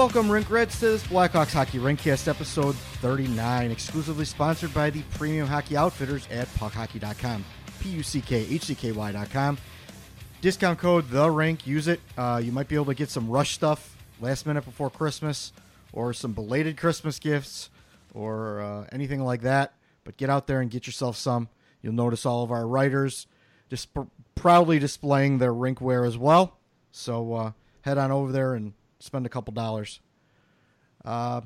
Welcome, Rink Reds, to this Blackhawks Hockey Rinkcast episode 39, exclusively sponsored by the premium hockey outfitters at puckhockey.com. P-U-C-K-H-C-K-Y.com. Discount code The Rink. Use it. Uh, you might be able to get some rush stuff last minute before Christmas, or some belated Christmas gifts, or uh, anything like that. But get out there and get yourself some. You'll notice all of our writers just pr- proudly displaying their rink wear as well. So uh, head on over there and spend a couple dollars. Uh,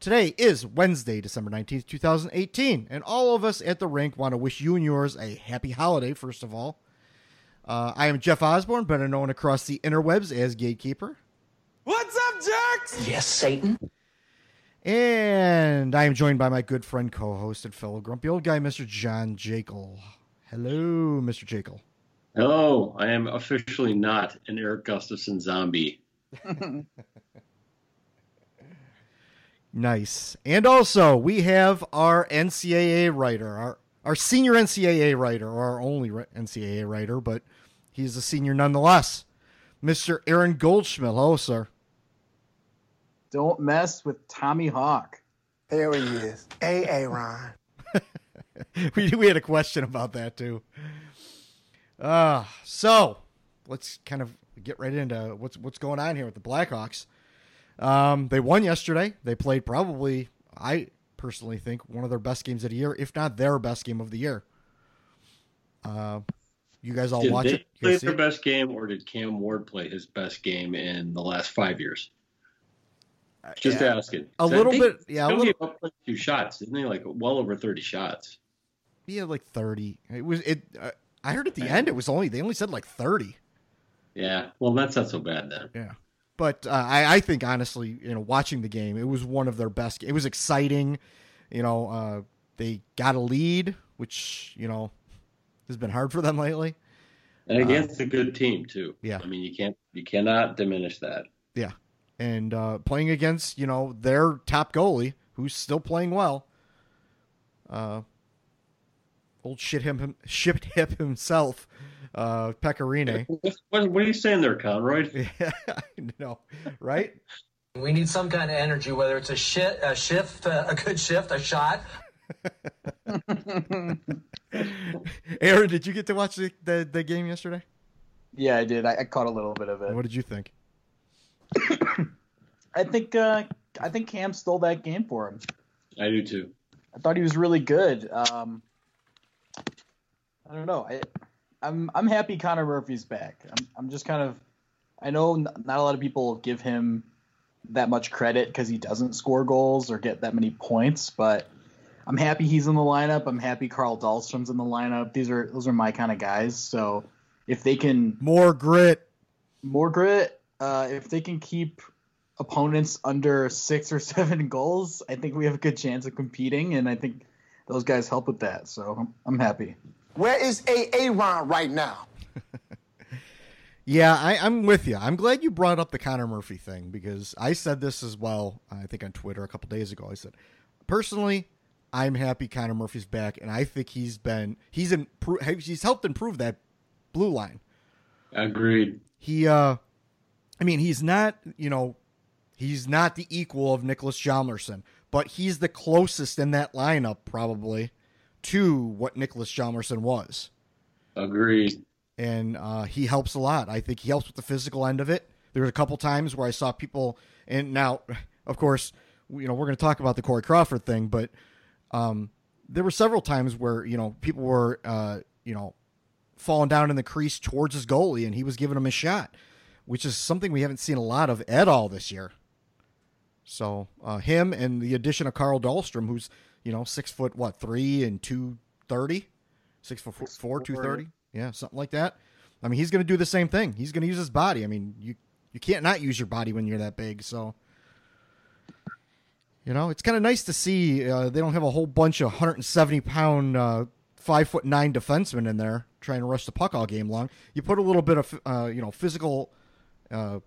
today is Wednesday, December 19th, 2018, and all of us at the rink want to wish you and yours a happy holiday, first of all. Uh, I am Jeff Osborne, better known across the interwebs as Gatekeeper. What's up, jerks? Yes, Satan. And I am joined by my good friend, co host, and fellow grumpy old guy, Mr. John Jekyll. Hello, Mr. Jekyll. Hello, I am officially not an Erik Gustafsson zombie. Nice. And also, we have our NCAA writer, our, our senior NCAA writer, or our only NCAA writer, but he's a senior nonetheless. Mr. Aaron Goldschmidt. Hello, sir. Don't mess with Tommy Hawk. There he is. A Aaron. we, we had a question about that, too. Uh, so, let's kind of get right into what's what's going on here with the Blackhawks. Um, they won yesterday. They played probably, I personally think, one of their best games of the year, if not their best game of the year. Uh, you guys all Did watch they it? Play their it? best game, or did Cam Ward play his best game in the last five years? Just Yeah. asking. A little bit- yeah, a little- gave up a few shots, didn't he? Like well over thirty shots. Had like thirty. It was it. Uh, I heard at the end it was only they only said like thirty. Yeah. Well, that's not so bad then. Yeah. But uh, I, I think honestly, you know, watching the game, it was one of their best. It was exciting. You know, uh, they got a lead, which you know has been hard for them lately. And against a good team too. Uh, yeah. I mean, you can't you cannot diminish that. Yeah, and uh, playing against you know their top goalie, who's still playing well. Uh, old shit him shit hip himself, uh, Pecorine. What, what, what are you saying there, Conroy? yeah, I know, right? We need some kind of energy, whether it's a shit, a shift, uh, a good shift, a shot. Aaron, did you get to watch the, the, the game yesterday? Yeah, I did. I, I caught a little bit of it. What did you think? I think uh, I think Cam stole that game for him. I do too. I thought he was really good. Um, I don't know. I, I'm I'm happy Connor Murphy's back. I'm I'm just kind of. I know not a lot of people give him that much credit because he doesn't score goals or get that many points, but I'm happy he's in the lineup. I'm happy Carl Dahlstrom's in the lineup. These are those are my kind of guys. So if they can More grit. more grit. Uh, if they can keep opponents under six or seven goals, I think we have a good chance of competing, and I think those guys help with that. So I'm, I'm happy. Where is A Aaron right now? Yeah, I, I'm with you. I'm glad you brought up the Connor Murphy thing because I said this as well. I think on Twitter a couple days ago. I said, personally, I'm happy Connor Murphy's back, and I think he's been he's impro- he's helped improve that blue line. Agreed. He, uh, I mean, he's not you know, he's not the equal of Nicholas Hjalmarsson, but he's the closest in that lineup probably to what Nicholas Hjalmarsson was Agreed. and uh, he helps a lot. I think he helps with the physical end of it. There were a couple times where I saw people, and now, of course, you know we're going to talk about the Corey Crawford thing, but um, there were several times where you know people were, uh, you know, falling down in the crease towards his goalie, and he was giving him a shot, which is something we haven't seen a lot of at all this year. So uh, him and the addition of Carl Dahlstrom, who's you know six foot what three and two thirty, six foot four, four two thirty, yeah, something like that. I mean, he's going to do the same thing. He's going to use his body. I mean, you you can't not use your body when you're that big. So, you know, it's kind of nice to see uh, they don't have a whole bunch of 170 pound, uh, five foot nine defensemen in there trying to rush the puck all game long. You put a little bit of uh, you know physical uh,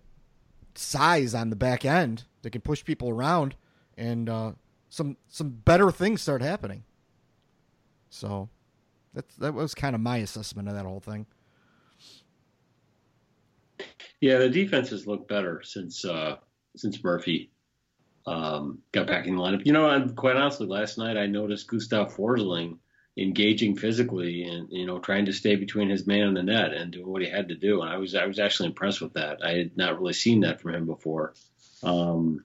size on the back end that can push people around, and uh, some some better things start happening. So, that's that was kind of my assessment of that whole thing. Yeah, the defenses look better since uh, since Murphy um, got back in the lineup. You know, and quite honestly, last night I noticed Gustav Forsling engaging physically and you know trying to stay between his man and the net and doing what he had to do. And I was I was actually impressed with that. I had not really seen that from him before. Um,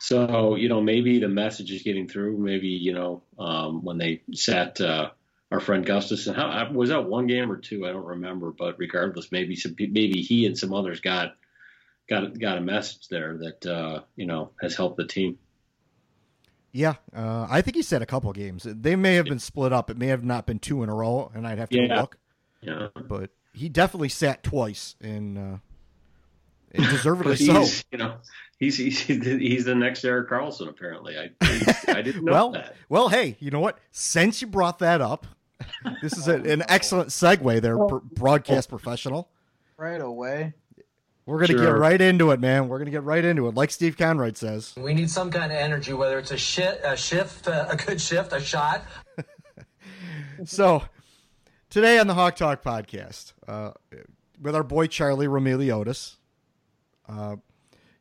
so you know maybe the message is getting through. Maybe you know um, when they sat uh, our friend Gustus and How was that one game or two? I don't remember. But regardless, maybe some maybe he and some others got got got a message there that uh, you know has helped the team. Yeah, uh, I think he said a couple games. They may have been split up. It may have not been two in a row, and I'd have to Yeah. look. Yeah. But he definitely sat twice, and, uh, and deservedly so. you know, he's, he's he's the next Erik Karlsson. Apparently, I I didn't know well, that. well, hey, you know what? Since you brought that up, this is a, an excellent segue there, broadcast professional. Right away. We're gonna get right into it, man. We're gonna get right into it, like Steve Konroyd says. We need some kind of energy, whether it's a shit, a shift, uh, a good shift, a shot. So, today on the Hawk Talk podcast, uh, with our boy Charlie Roumeliotis, uh,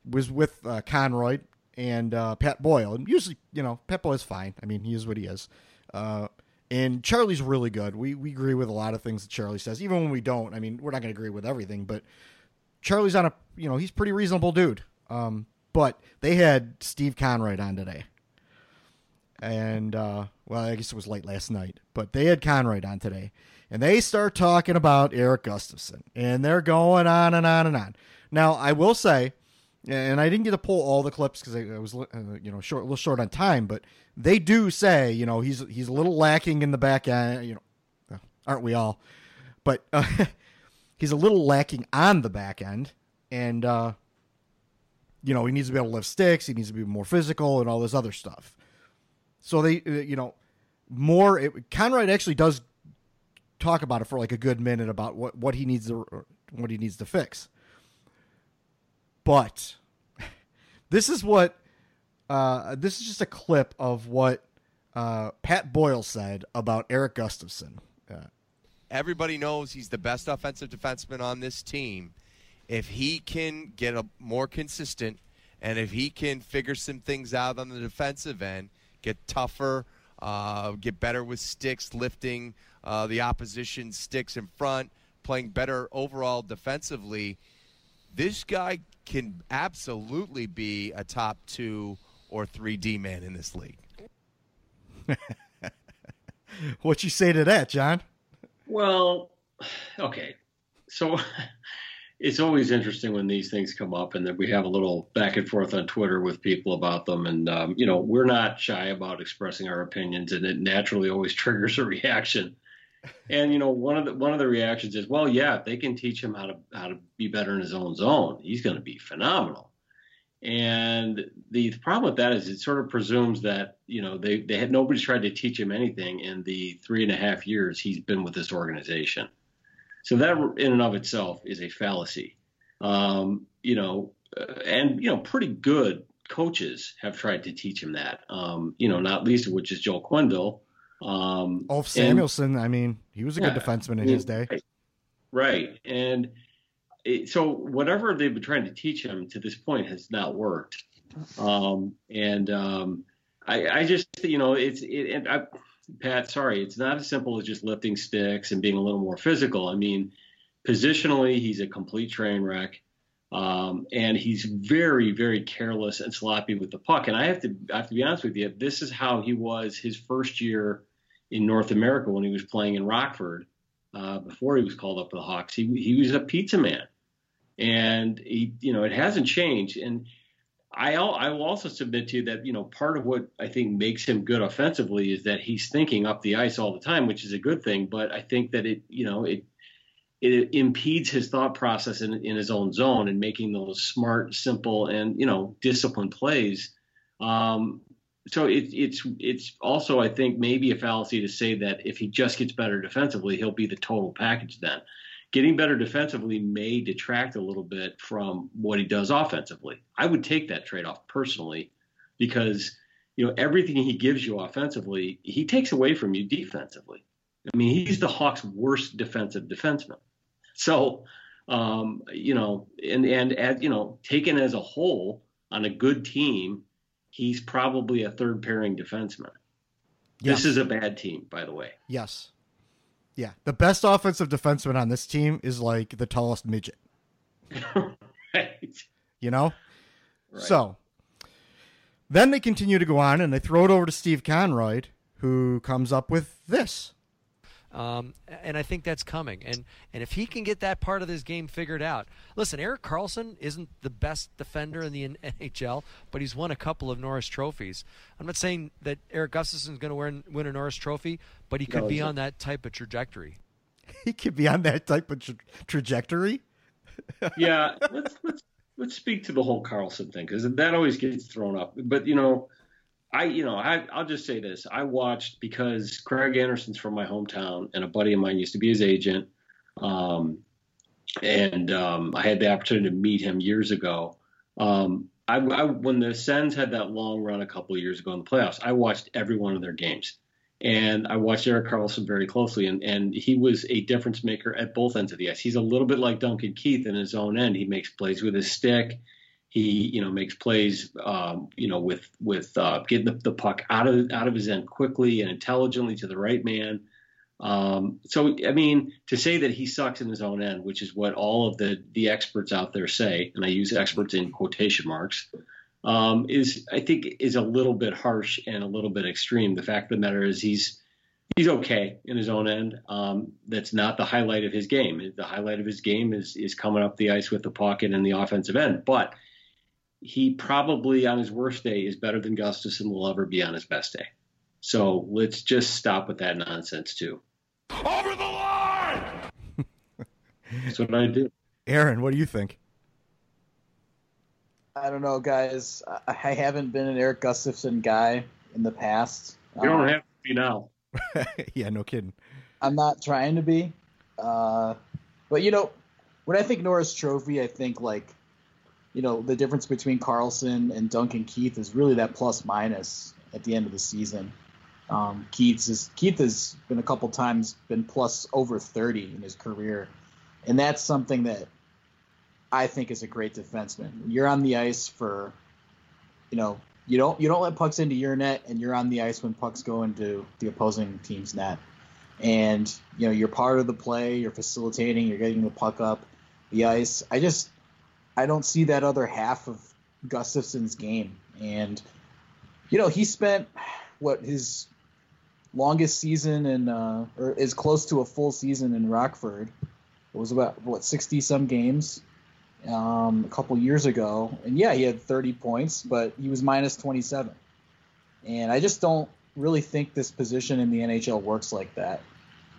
was with uh, Conroy and uh, Pat Boyle. And usually, you know, Pat Boyle's fine. I mean, he is what he is. Uh, and Charlie's really good. We we agree with a lot of things that Charlie says, even when we don't. I mean, we're not going to agree with everything, but Charlie's on a you know he's pretty reasonable dude. Um, but they had Steve Conroy on today, and uh, well, I guess it was late last night, but they had Conroy on today, and they start talking about Erik Gustafsson, and they're going on and on and on. Now, I will say, and I didn't get to pull all the clips because I, I was, uh, you know, short, a little short on time, but they do say, you know, he's he's a little lacking in the back end, you know, aren't we all? But uh, he's a little lacking on the back end, and uh, you know, he needs to be able to lift sticks, he needs to be more physical, and all this other stuff. So they, uh, you know, more. It, Conrad actually does talk about it for like a good minute about what what he needs to what he needs to fix. But this is what uh, this is just a clip of what uh, Pat Boyle said about Erik Gustafsson. Uh, everybody knows he's the best offensive defenseman on this team. If he can get a more consistent, and if he can figure some things out on the defensive end, get tougher, uh, get better with sticks, lifting uh, the opposition sticks in front, playing better overall defensively, this guy can absolutely be a top two or three D man in this league. what you say to that, John? Well, okay. So it's always interesting when these things come up and that we have a little back and forth on Twitter with people about them. And, um, you know, we're not shy about expressing our opinions and it naturally always triggers a reaction. And, you know, one of the, one of the reactions is, well, yeah, if they can teach him how to, how to be better in his own zone, he's going to be phenomenal. And the problem with that is it sort of presumes that, you know, they, they had nobody's tried to teach him anything in the three and a half years he's been with this organization. So that in and of itself is a fallacy. Um, you know, uh, and, you know, pretty good coaches have tried to teach him that, um, you know, not least of which is Joel Quenneville. Um, Ulf and- Samuelsson, I mean, he was a good defenseman in I mean, his day. Right. Right. And it, so whatever they've been trying to teach him to this point has not worked. Um, and um, I, I just, you know, it's, it, and I, Pat, sorry, it's not as simple as just lifting sticks and being a little more physical. I mean, positionally, he's a complete train wreck. Um, and he's very, very careless and sloppy with the puck. And I have to, I have to be honest with you, this is how he was his first year in North America when he was playing in Rockford uh, before he was called up for the Hawks. He he was a pizza man, and he you know it hasn't changed. And I I will also submit to you that you know part of what I think makes him good offensively is that he's thinking up the ice all the time, which is a good thing. But I think that it you know it it impedes his thought process in, in his own zone and making those smart, simple, and you know disciplined plays. Um, so it, it's it's also I think maybe a fallacy to say that if he just gets better defensively, he'll be the total package. Then getting better defensively may detract a little bit from what he does offensively. I would take that trade off personally because you know everything he gives you offensively, he takes away from you defensively. I mean, he's the Hawks' worst defensive defenseman. So, um, you know, and and as you know, taken as a whole, on a good team, he's probably a third pairing defenseman. Yes. This is a bad team, by the way. Yes. Yeah. The best offensive defenseman on this team is like the tallest midget, right. you know? Right. So then they continue to go on and they throw it over to Steve Conroy, who comes up with this. Um, and I think that's coming. And and if he can get that part of his game figured out, listen, Erik Karlsson isn't the best defender in the NHL, but he's won a couple of Norris trophies. I'm not saying that Erik Gustafsson is going to win win a Norris trophy, but he could No, be on that type of trajectory. He could be on that type of tra- trajectory. yeah, let's let's let's speak to the whole Karlsson thing because that always gets thrown up. But you know, I you know I I'll just say this: I watched because Craig Anderson's from my hometown, and a buddy of mine used to be his agent, um, and um, I had the opportunity to meet him years ago. Um, I, I when the Sens had that long run a couple of years ago in the playoffs, I watched every one of their games. And I watched Erik Karlsson very closely, and, and he was a difference maker at both ends of the ice. He's a little bit like Duncan Keith in his own end. He makes plays with his stick. He, you know, makes plays, um, you know, with with uh, getting the, the puck out of out of his end quickly and intelligently to the right man. Um, so, I mean, to say that he sucks in his own end, which is what all of the the experts out there say, and I use experts in quotation marks, um, is I think is a little bit harsh and a little bit extreme. The fact of the matter is he's he's okay in his own end. Um, that's not the highlight of his game. The highlight of his game is is coming up the ice with the pocket and the offensive end. But he probably on his worst day is better than Gustafsson will ever be on his best day. So let's just stop with that nonsense too. Over the line! That's what I do. Aaron, what do you think? I don't know, guys. I, I haven't been an Erik Gustafsson guy in the past. You don't Uh, have to be now. yeah, no kidding. I'm not trying to be. Uh, but you know, when I think Norris Trophy, I think like, you know, the difference between Karlsson and Duncan Keith is really that plus minus at the end of the season. Um, Keith's is, Keith has been a couple times been plus over 30 in his career, and that's something that I think is a great defenseman. You're on the ice for, you know, you don't you don't let pucks into your net, and you're on the ice when pucks go into the opposing team's net and you know you're part of the play you're facilitating you're getting the puck up the ice i just i don't see that other half of gustafsson's game and you know he spent what his longest season in uh or is close to a full season in rockford it was about what 60 some games um, a couple years ago and yeah he had 30 points but he was minus 27 and i just don't really think this position in the NHL works like that.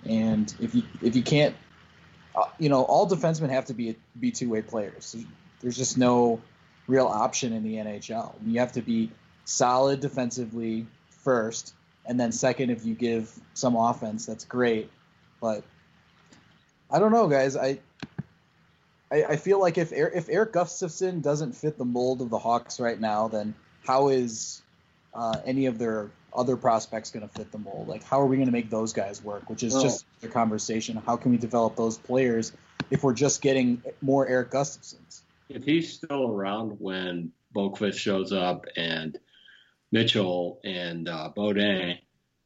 And if you if you can't, uh, you know, all defensemen have to be be two way players. There's just no real option in the NHL. You have to be solid defensively first, and then second, if you give some offense, that's great. But I don't know, guys. I I, I feel like if if Erik Gustafsson doesn't fit the mold of the Hawks right now, then how is uh, any of their other prospects going to fit the mold? Like, how are we going to make those guys work? Which is Well- just the conversation. How can we develop those players if we're just getting more Erik Gustafssons? If he's still around when Boqvist shows up and Mitchell and uh, Beaudin,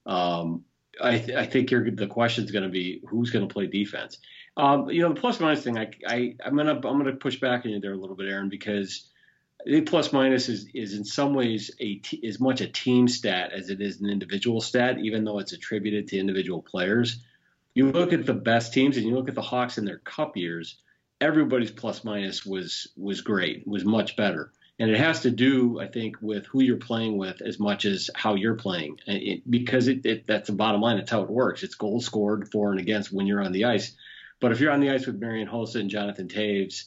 um, I, th- I think the question's going to be who's going to play defense. Um, you know, the plus minus thing, I, I, I'm gonna I'm gonna push back on you there a little bit, Aaron, because the plus minus is is in some ways a t- as much a team stat as it is an individual stat, even though it's attributed to individual players. You look at the best teams, and you look at the Hawks in their Cup years everybody's plus minus was was great, was much better. And it has to do, I think, with who you're playing with as much as how you're playing, it, because it, it, that's the bottom line. That's how it works. It's goals scored for and against when you're on the ice. But if you're on the ice with Marian Hossa and Jonathan Toews,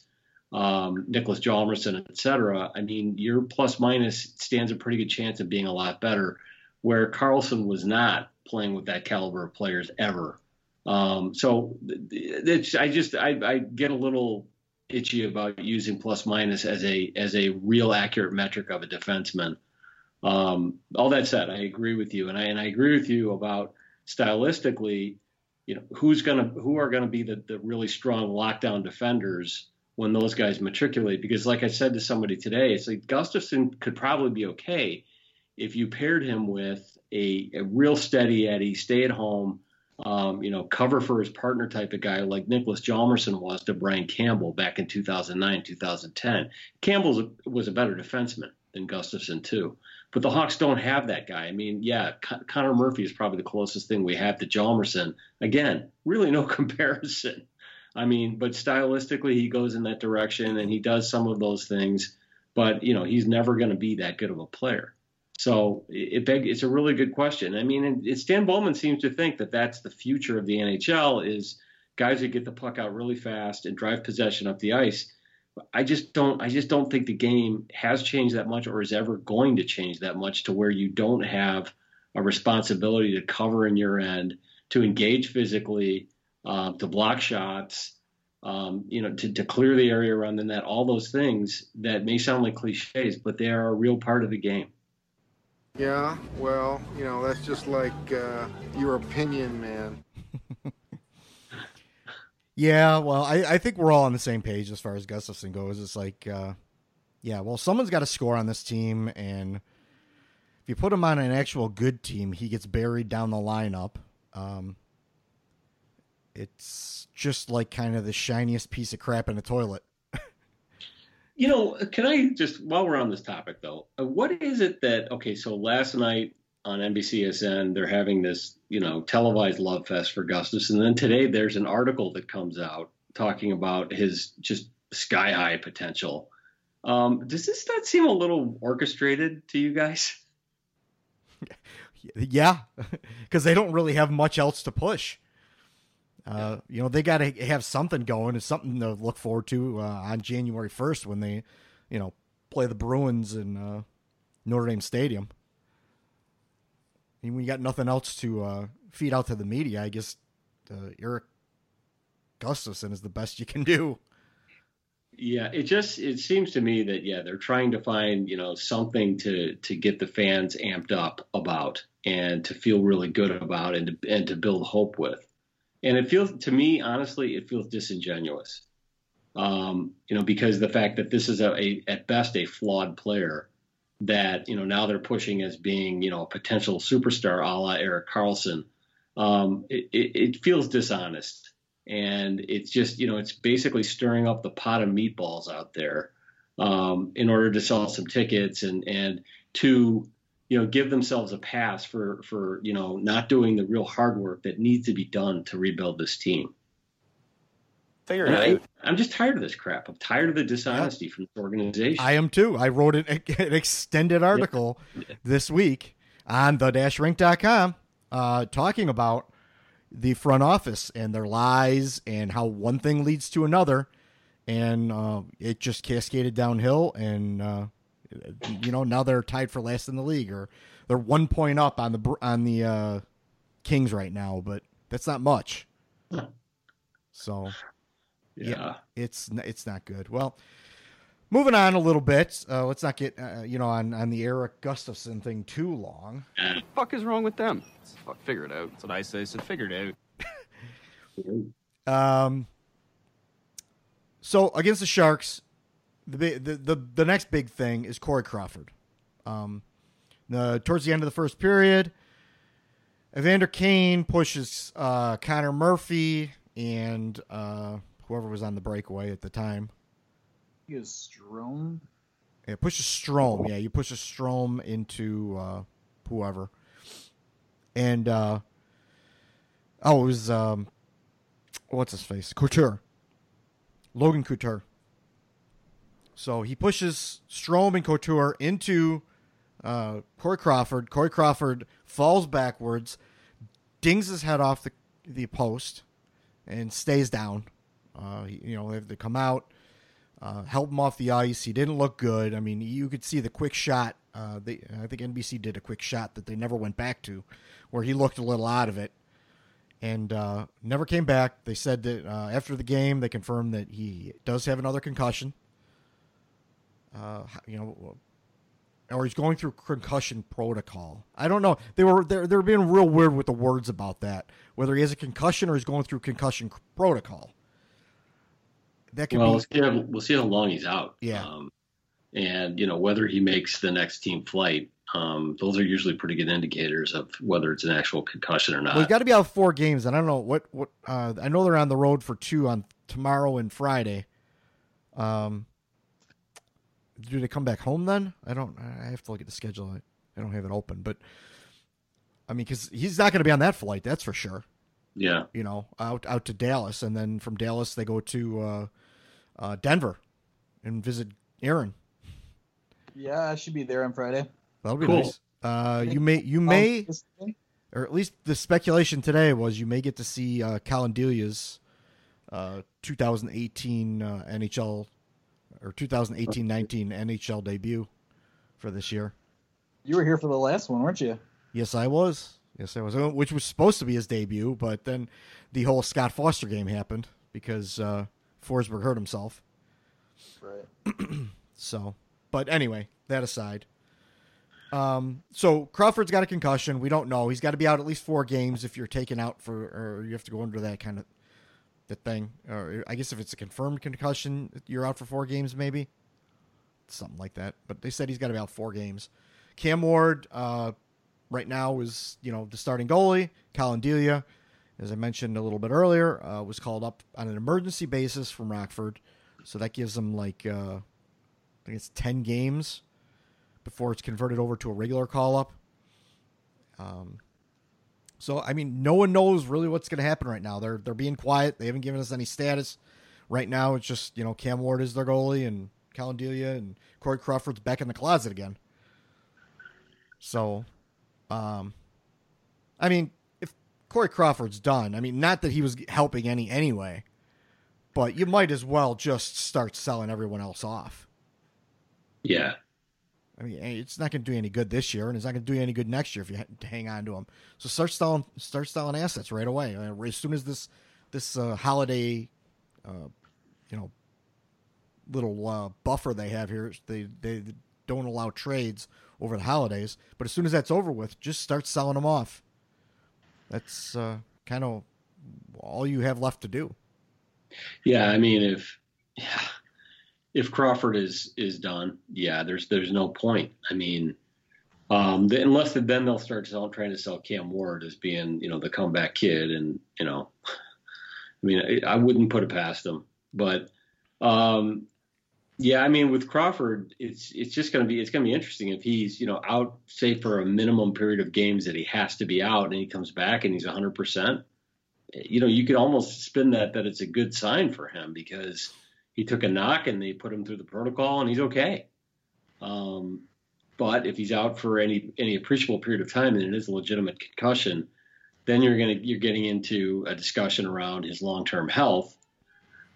um, Nicholas Hjalmarsson, et cetera, I mean, your plus minus stands a pretty good chance of being a lot better. Where Karlsson was not playing with that caliber of players ever. Um, so it's, I just I, I get a little itchy about using plus minus as a as a real accurate metric of a defenseman. Um, all that said, I agree with you, and I and I agree with you about stylistically, you know, who's gonna who are gonna be the, the really strong lockdown defenders when those guys matriculate. Because, like I said to somebody today, it's like Gustafsson could probably be okay if you paired him with a, a real steady Eddie, stay at home, um, you know, cover for his partner type of guy like Nicholas Hjalmarsson was to Brian Campbell back in 2009, 2010. Campbell was a better defenseman than Gustafsson, too, but the Hawks don't have that guy. I mean, yeah, Con- Connor Murphy is probably the closest thing we have to Hjalmarsson. Again, really no comparison. I mean, but stylistically, he goes in that direction and he does some of those things, but you know, he's never going to be that good of a player. So it, beg, it's a really good question. I mean, it, Stan Bowman seems to think that that's the future of the NHL is guys who get the puck out really fast and drive possession up the ice. I just don't. I just don't think the game has changed that much, or is ever going to change that much, to where you don't have a responsibility to cover in your end, to engage physically, uh, to block shots, um, you know, to, to clear the area around the net. All those things that may sound like cliches, but they are a real part of the game. Yeah, well, you know, that's just like uh, your opinion, man. yeah, well, I, I think we're all on the same page as far as Gustafsson goes. It's like, uh, yeah, well, someone's got to score on this team, and if you put him on an actual good team, he gets buried down the lineup. Um, it's just like kind of the shiniest piece of crap in a toilet. You know, can I just while we're on this topic though, uh, what is it that okay? So last night on NBCSN, they're having this you know televised love fest for Gustus, and then today there's an article that comes out talking about his just sky high potential. Um, does this not seem a little orchestrated to you guys? Yeah, because they don't really have much else to push. Uh, you know, they got to have something going. It's something to look forward to uh, on January 1st when they, you know, play the Bruins in uh, Notre Dame Stadium. And when you got nothing else to uh, feed out to the media, I guess uh, Erik Gustafsson is the best you can do. Yeah, it just it seems to me that yeah they're trying to find you know something to to get the fans amped up about and to feel really good about and to, and to build hope with and it feels to me honestly it feels disingenuous. Um, you know because the fact that this is a, a, at best a flawed player that you know now they're pushing as being you know a potential superstar a la Erik Karlsson um, it, it, it, feels dishonest. And it's just you know it's basically stirring up the pot of meatballs out there um, in order to sell some tickets and and to you know, give themselves a pass for for you know not doing the real hard work that needs to be done to rebuild this team. Figure it out. I, am just tired of this crap. I'm tired of the dishonesty from this organization. I am too. I wrote an, an extended article yeah. this week on the-rink.com uh, talking about the front office and their lies and how one thing leads to another, and uh, it just cascaded downhill and. Uh, you know, now they're tied for last in the league, or they're one point up on the on the uh, Kings right now, but that's not much. So, yeah. yeah, it's it's not good. Well, moving on a little bit. Uh, let's not get uh, you know on on the Erik Gustafsson thing too long. What the fuck is wrong with them? Fuck, figure it out. That's what I say. So figure it out. um. So against the Sharks, the the the, the next big thing is Corey Crawford. Um, the towards the end of the first period, Evander Kane pushes uh, Connor Murphy and uh, whoever was on the breakaway at the time. He is Strome. Yeah, pushes Strome. Yeah, you push a Strome into uh, whoever. And uh, oh, it was um, what's his face? Couture. Logan Couture. So he pushes Strome and Couture into uh, Corey Crawford. Corey Crawford falls backwards, dings his head off the the post, and stays down. Uh, you know, they have to come out, uh, help him off the ice. He didn't look good. I mean, you could see the quick shot. Uh, they, I think NBC did a quick shot that they never went back to, where he looked a little out of it, and uh, never came back. They said that uh, after the game, they confirmed that he does have another concussion uh, you know, or he's going through concussion protocol. I don't know. They were they're they're being real weird with the words about that. Whether he has a concussion or he's going through concussion protocol. that can well, be we'll see, how, we'll see how long he's out. Yeah. Um, and you know whether he makes the next team flight. Um, those are usually pretty good indicators of whether it's an actual concussion or not. Well, he's got to be out four games, and I don't know what what. Uh, I know they're on the road for two on tomorrow and Friday. Um, do they come back home then? I don't. I have to look at the schedule. I, I don't have it open, but I mean, because he's not going to be on that flight, that's for sure. yeah. You know, out out to Dallas, and then from Dallas they go to uh, uh, Denver and visit Aaron. Yeah, I should be there on Friday. That'll be Cool. nice. Uh, you may you may Um, this thing? or at least the speculation today was you may get to see uh, Collin Delia's uh, 2018 uh, NHL or 2018-19 NHL debut for this year. You were here for the last one, weren't you? Yes, I was. Yes, I was. Which was supposed to be his debut, but then the whole Scott Foster game happened because uh, Forsberg hurt himself. Right. So, but anyway, that aside. Um, so Crawford's got a concussion. We don't know. He's got to be out at least four games if you're taken out for, or you have to go under that kind of the thing. Or I guess if it's a confirmed concussion, you're out for four games, maybe something like that. But they said he's got about four games. Cam Ward, uh, right now is you know the starting goalie. Collin Delia, as I mentioned a little bit earlier, uh, was called up on an emergency basis from Rockford, so that gives him like uh, I think it's ten games before it's converted over to a regular call up. Um, so I mean, no one knows really what's going to happen right now. They're they're being quiet. They haven't given us any status. Right now, it's just you know Cam Ward is their goalie and Collin Delia and Corey Crawford's back in the closet again. So, um, I mean, if Corey Crawford's done, I mean, not that he was helping any anyway, but you might as well just start selling everyone else off. Yeah. I mean, it's not going to do any good this year, and it's not going to do any good next year if you hang on to them. So start selling, start selling assets right away. Uh, As soon as this this uh, holiday, uh, you know, little uh, buffer they have here, they they don't allow trades over the holidays. But as soon as that's over with, just start selling them off. That's uh, kind of all you have left to do. Yeah, I mean, if yeah, if Crawford is is done, yeah, there's there's no point. I mean, um, the, unless then they'll start sell, trying to sell Cam Ward as being you know the comeback kid, and you know, I mean, I, I wouldn't put it past them, but um, yeah, I mean, with Crawford, it's it's just going to be it's going to be interesting if he's you know out say for a minimum period of games that he has to be out, and he comes back and he's 100 percent you know, you could almost spin that that it's a good sign for him because he took a knock and they put him through the protocol and he's okay. Um, but if he's out for any any appreciable period of time and it is a legitimate concussion, then you're gonna you're getting into a discussion around his long term health.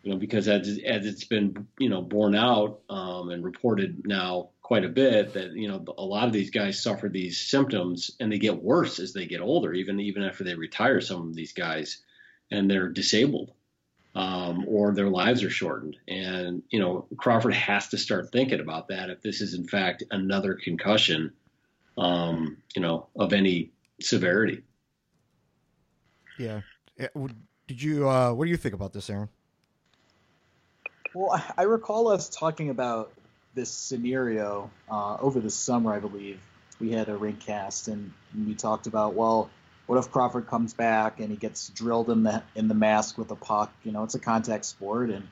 You know, because as as it's been you know borne out um, and reported now quite a bit that you know a lot of these guys suffer these symptoms and they get worse as they get older, even even after they retire. Some of these guys and they're disabled um, or their lives are shortened. And, you know, Crawford has to start thinking about that if this is, in fact, another concussion, um, you know, of any severity. Yeah. Yeah, Did you? Uh, what do you think about this, Aaron? Well, I- I recall us talking about this scenario uh, over the summer, I believe. We had a ring cast, and we talked about, well, what if Crawford comes back and he gets drilled in the in the mask with a puck? You know, it's a contact sport, and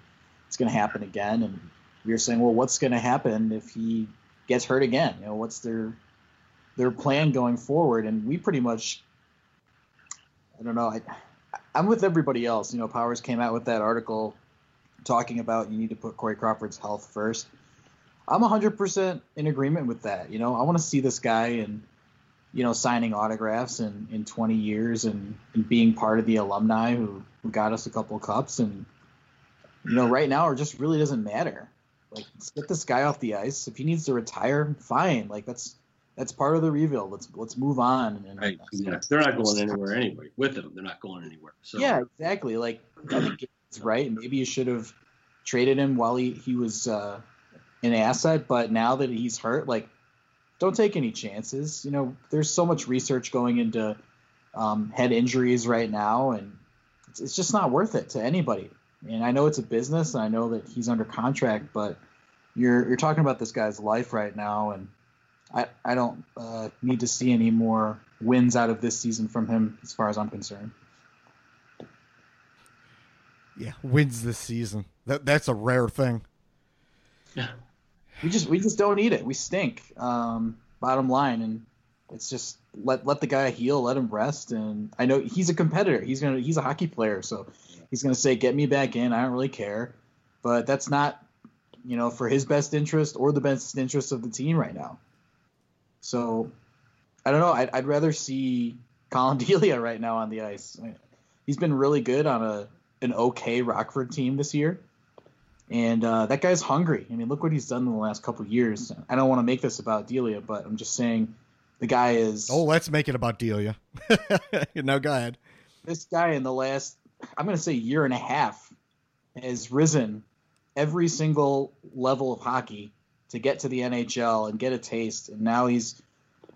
it's going to happen again. And we were saying, well, what's going to happen if he gets hurt again? You know, what's their their plan going forward? And we pretty much, I don't know. I, I'm with everybody else. You know, Powers came out with that article talking about you need to put Corey Crawford's health first. I'm 100% in agreement with that. You know, I want to see this guy and, you know, signing autographs in, in 20 years and, and being part of the alumni who, who got us a couple cups. And, you know, right now it just really doesn't matter. Like, let's get this guy off the ice. If he needs to retire, fine. Like, that's that's part of the rebuild. Let's let's move on. And, Right. Yeah. They're not going anywhere anyway. With him, they're not going anywhere. So Yeah, exactly. Like I think it's right. Maybe you should have traded him while he he was uh, an asset, but now that he's hurt, like don't take any chances. You know, there's so much research going into um, head injuries right now, and it's, it's just not worth it to anybody. And I know it's a business, and I know that he's under contract, but you're you're talking about this guy's life right now, and I I don't uh, need to see any more wins out of this season from him, as far as I'm concerned. Yeah, wins this season. That that's a rare thing. We just we just don't need it. We stink. Um, bottom line, and it's just let let the guy heal, let him rest. And I know he's a competitor. He's gonna he's a hockey player, so he's gonna say, "Get me back in." I don't really care, but that's not you know for his best interest or the best interest of the team right now. So I don't know. I'd, I'd rather see Collin Delia right now on the ice. He's been really good on a an okay Rockford team this year. And uh, that guy's hungry. I mean, look what he's done in the last couple years. I don't want to make this about Delia, but I'm just saying the guy is. Oh, let's make it about Delia. now go ahead. This guy in the last, I'm going to say, year and a half has risen every single level of hockey to get to the NHL and get a taste. And now he's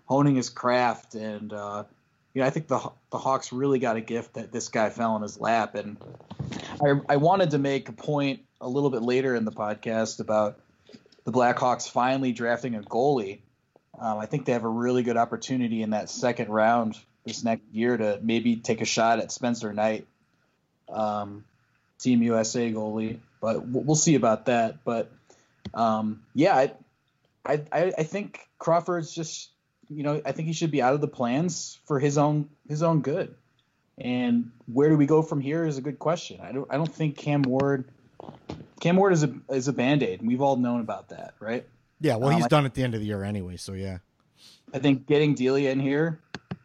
honing his craft. And, uh, you know, I think the the Hawks really got a gift that this guy fell in his lap. And I, I wanted to make a point a little bit later in the podcast about the Blackhawks finally drafting a goalie. Um, I think they have a really good opportunity in that second round this next year to maybe take a shot at Spencer Knight, um, Team USA goalie. But we'll see about that. But um, yeah, I, I I think Crawford's just you know I think he should be out of the plans for his own his own good. And where do we go from here is a good question. I don't I don't think Cam Ward Cam Ward is a is a band aid, and we've all known about that, right? Yeah, well, he's Um, I- done at the end of the year anyway, so yeah. I think getting Delia in here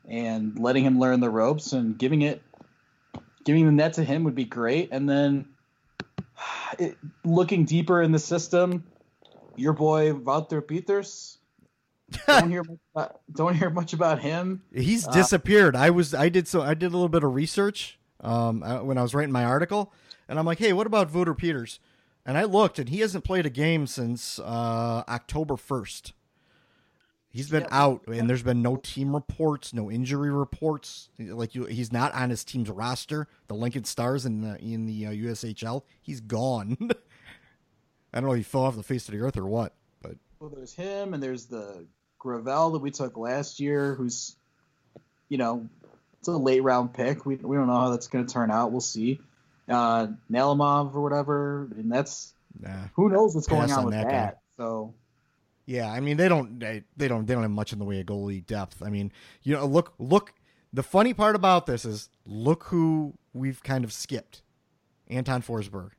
and letting him learn the ropes and giving it, giving the net to him would be great. And then it, looking deeper in the system, your boy Wouter Peters. Don't hear much about, don't hear much about him. He's Uh, disappeared. I was I did so I did a little bit of research um uh, when I was writing my article, and I'm like, hey, what about Wouter Peters? And I looked, and he hasn't played a game since uh, October first. He's been out, and there's been no team reports, no injury reports. Like you, he's not on his team's roster. The Lincoln Stars in the in the uh, USHL, he's gone. I don't know if he fell off the face of the earth or what, but Well, there's him, and there's the Gravel that we took last year, who's, you know, it's a late round pick. We, we don't know how that's going to turn out. We'll see. Uh, Nalimov or whatever, and that's nah. who knows what's going on, on with that that. So Yeah, I mean they don't they, they don't they don't have much in the way of goalie depth. I mean, you know, look look the funny part about this is look who we've kind of skipped. Anton Forsberg.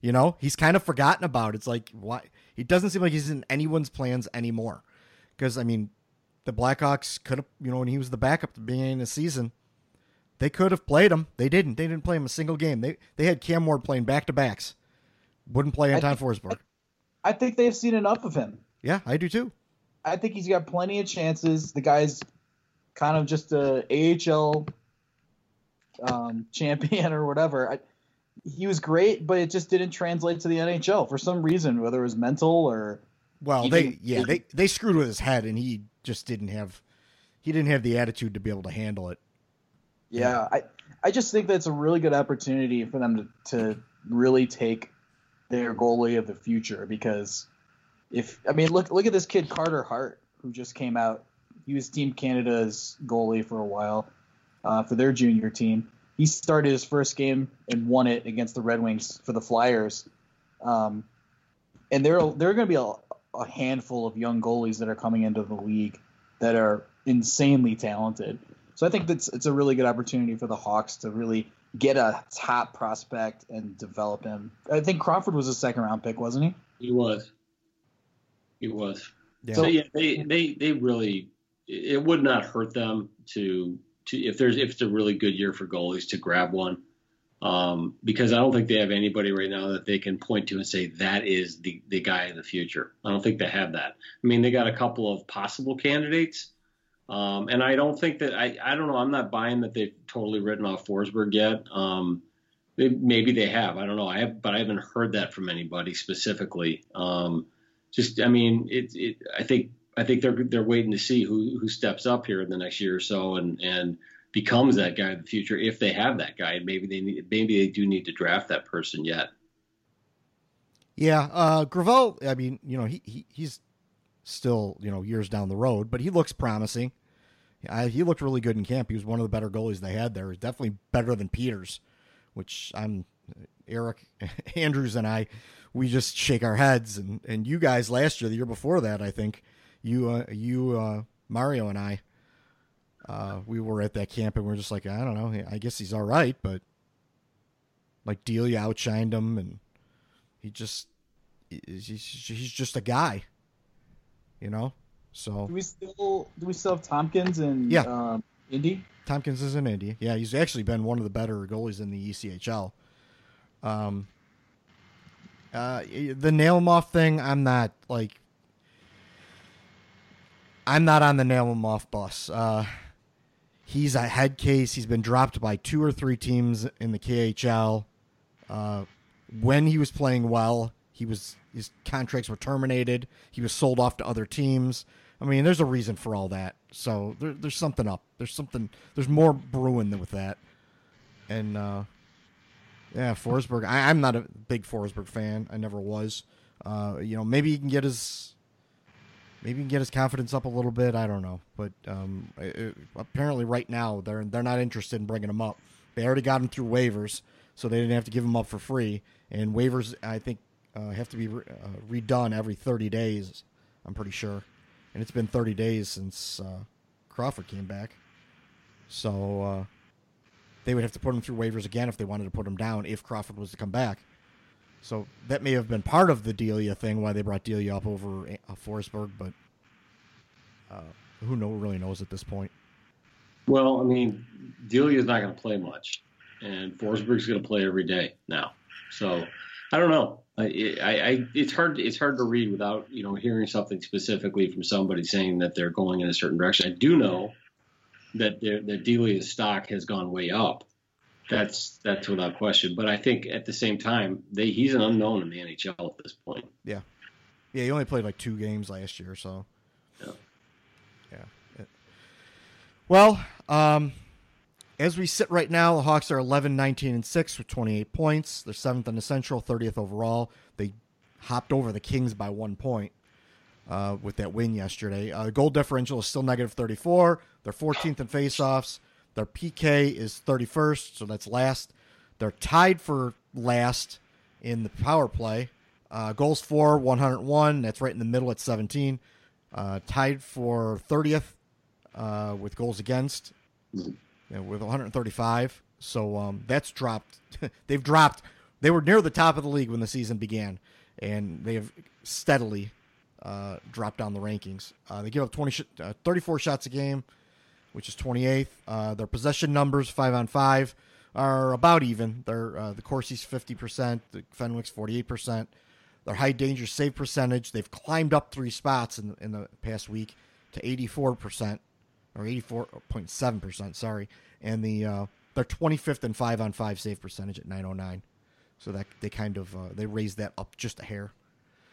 You know, he's kind of forgotten about. It's like why he doesn't seem like he's in anyone's plans anymore. Cuz I mean, the Blackhawks could have, you know, when he was the backup at the beginning of the season, they could have played him. They didn't. They didn't play him a single game. They they had Cam Ward playing back to backs. Wouldn't play Anton Forsberg. I think they've seen enough of him. Yeah, I do too. I think he's got plenty of chances. The guy's kind of just a AHL um, champion or whatever. I, he was great, but it just didn't translate to the NHL for some reason, whether it was mental or Well, He they yeah they they screwed with his head, and he just didn't have he didn't have the attitude to be able to handle it. Yeah, I I just think that's a really good opportunity for them to, to really take their goalie of the future because if I mean look look at this kid Carter Hart who just came out. He was Team Canada's goalie for a while uh, for their junior team. He started his first game and won it against the Red Wings for the Flyers. Um, and there are going to be a, a handful of young goalies that are coming into the league that are insanely talented. So I think that's it's a really good opportunity for the Hawks to really get a top prospect and develop him. I think Crawford was a second round pick, wasn't he? He was. He was. Yeah. So yeah, they they they really it would not hurt them to to if there's if it's a really good year for goalies to grab one. Um, because I don't think they have anybody right now that they can point to and say that is the the guy in the future. I don't think they have that. I mean, they got a couple of possible candidates. Um, and I don't think that I, I don't know. I'm not buying that they've totally written off Forsberg yet. Um, they, maybe they have. I don't know. I have, but I haven't heard that from anybody specifically. Um, just, I mean, it, it, I think, I think they're they're waiting to see who who steps up here in the next year or so, and and becomes that guy in the future if they have that guy, and maybe they need, maybe they do need to draft that person yet. Yeah, uh, Gravel. I mean, you know, he, he he's still you know years down the road, but he looks promising. I, he looked really good in camp. He was one of the better goalies they had there. Definitely better than Peters, which I'm Eric Andrews and I. We just shake our heads, and, and you guys last year, the year before that, I think you uh, you uh, Mario and I, uh, we were at that camp, and we are just like, I don't know, I guess he's all right, but like Delia outshined him, and he just he's, he's just a guy, you know. So do we still do we still have Tompkins and yeah, um, Indy? Tompkins is in Indy. Yeah, he's actually been one of the better goalies in the ECHL. Um, uh, the Nalimov thing, I'm not like. I'm not on the Nalimov bus. Uh, he's a head case. He's been dropped by two or three teams in the KHL. Uh, when he was playing well, he was his contracts were terminated. He was sold off to other teams. I mean, there's a reason for all that. So there, there's something up. There's something. There's more brewing with that. And uh, yeah, Forsberg. I, am not a big Forsberg fan. I never was. Uh, you know, maybe he can get his maybe he can get his confidence up a little bit. I don't know, but um, it, apparently right now they're they're not interested in bringing him up. They already got him through waivers, so they didn't have to give him up for free. And waivers, I think, uh, have to be re- uh, redone every 30 days. I'm pretty sure, and it's been 30 days since uh, Crawford came back. So uh, they would have to put him through waivers again if they wanted to put him down if Crawford was to come back. So that may have been part of the Delia thing why they brought Delia up over uh, Forsberg, but uh, who know really knows at this point. Well, I mean, Delia's not going to play much, and Forsberg's going to play every day now. So I don't know. I, I, I, it's hard. It's hard to read without you know hearing something specifically from somebody saying that they're going in a certain direction. I do know that that Delia's stock has gone way up. That's that's without question. But I think at the same time, they, he's an unknown in the NHL at this point. Yeah, yeah. He only played like two games last year, so yeah. yeah. Well, um, as we sit right now, the Hawks are 11, 19, and 6 with 28 points. They're seventh in the Central, 30th overall. They hopped over the Kings by one point uh, with that win yesterday. Uh, the goal differential is still negative 34. They're 14th in faceoffs. Their PK is 31st, so that's last. They're tied for last in the power play. Uh, goals for 101. That's right in the middle at 17. Uh, tied for 30th uh, with goals against know, with 135. So um, that's dropped. They've dropped. They were near the top of the league when the season began, and they have steadily uh, dropped down the rankings. Uh, they give up 20 sh- uh, 34 shots a game, which is 28th. Uh, their possession numbers, five on five, are about even. They're, uh, the Corsi's 50%, the Fenwick's 48%. Their high danger save percentage, they've climbed up three spots in, in the past week to 84% or 84.7%, sorry. And the uh, they're 25th in 5 on 5 save percentage at 909. So that they kind of uh, they raised that up just a hair.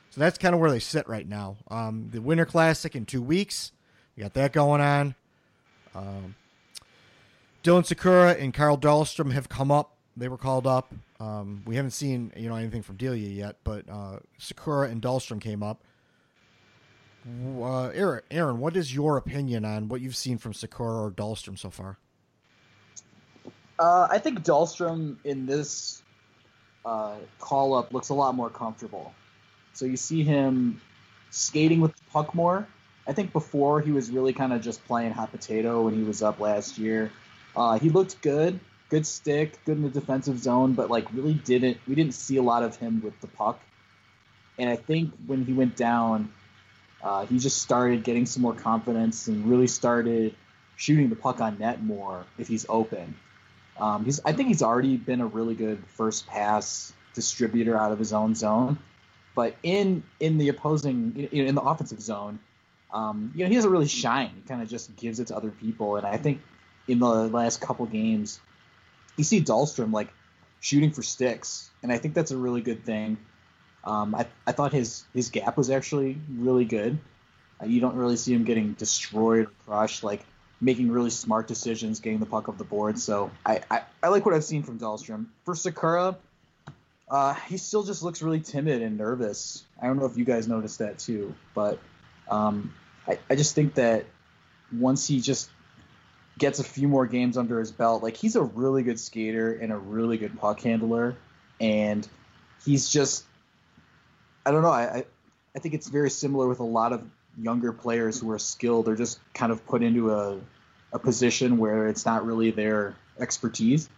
So that's kind of where they sit right now. Um, the Winter Classic in 2 weeks. We got that going on. Um, Dylan Sikura and Carl Dahlstrom have come up. They were called up. Um, we haven't seen you know anything from Delia yet, but uh, Sikura and Dahlstrom came up. Uh, Aaron, Aaron, what is your opinion on what you've seen from Sikura or Dahlstrom so far? Uh, I think Dahlstrom in this uh, call up looks a lot more comfortable. So you see him skating with the puck more. I think before he was really kind of just playing hot potato when he was up last year. Uh, he looked good, good stick, good in the defensive zone, but like really didn't we didn't see a lot of him with the puck. And I think when he went down, uh, he just started getting some more confidence and really started shooting the puck on net more if he's open. Um, he's, I think he's already been a really good first pass distributor out of his own zone, but in in the opposing in the offensive zone, um, you know he doesn't really shine. He kind of just gives it to other people, and I think in the last couple games, you see Dahlstrom like shooting for sticks, and I think that's a really good thing. Um, I, I thought his his gap was actually really good. Uh, you don't really see him getting destroyed or crushed. Like making really smart decisions, getting the puck up the board. So I, I, I like what I've seen from Dahlstrom. For Sikura, uh, he still just looks really timid and nervous. I don't know if you guys noticed that too, but um, I, I just think that once he just gets a few more games under his belt, like he's a really good skater and a really good puck handler, and he's just I don't know. I I think it's very similar with a lot of younger players who are skilled. They're just kind of put into a a position where it's not really their expertise,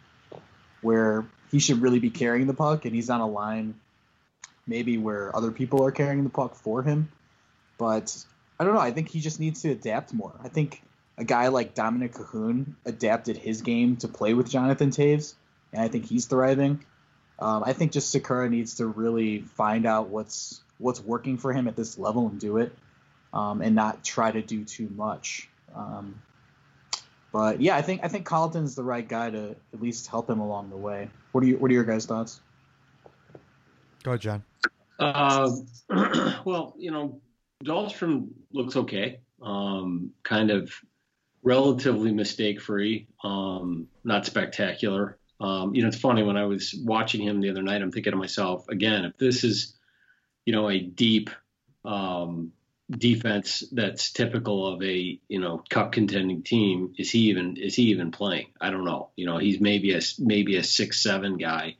where he should really be carrying the puck, and he's on a line maybe where other people are carrying the puck for him. But I don't know. I think he just needs to adapt more. I think a guy like Dominic Kahun adapted his game to play with Jonathan Toews, and I think he's thriving. Um, I think just Sikura needs to really find out what's what's working for him at this level and do it, um, and not try to do too much. Um, but yeah, I think I think Colliton's the right guy to at least help him along the way. What are you What are your guys' thoughts? Go ahead, John. Uh, well, you know, Dahlstrom looks okay. Um, kind of relatively mistake free. Um, not spectacular. Um, you know, it's funny when I was watching him the other night. I'm thinking to myself, again, if this is, you know, a deep um, defense that's typical of a you know cup contending team, is he even is he even playing? I don't know. You know, he's maybe a maybe a six seven guy.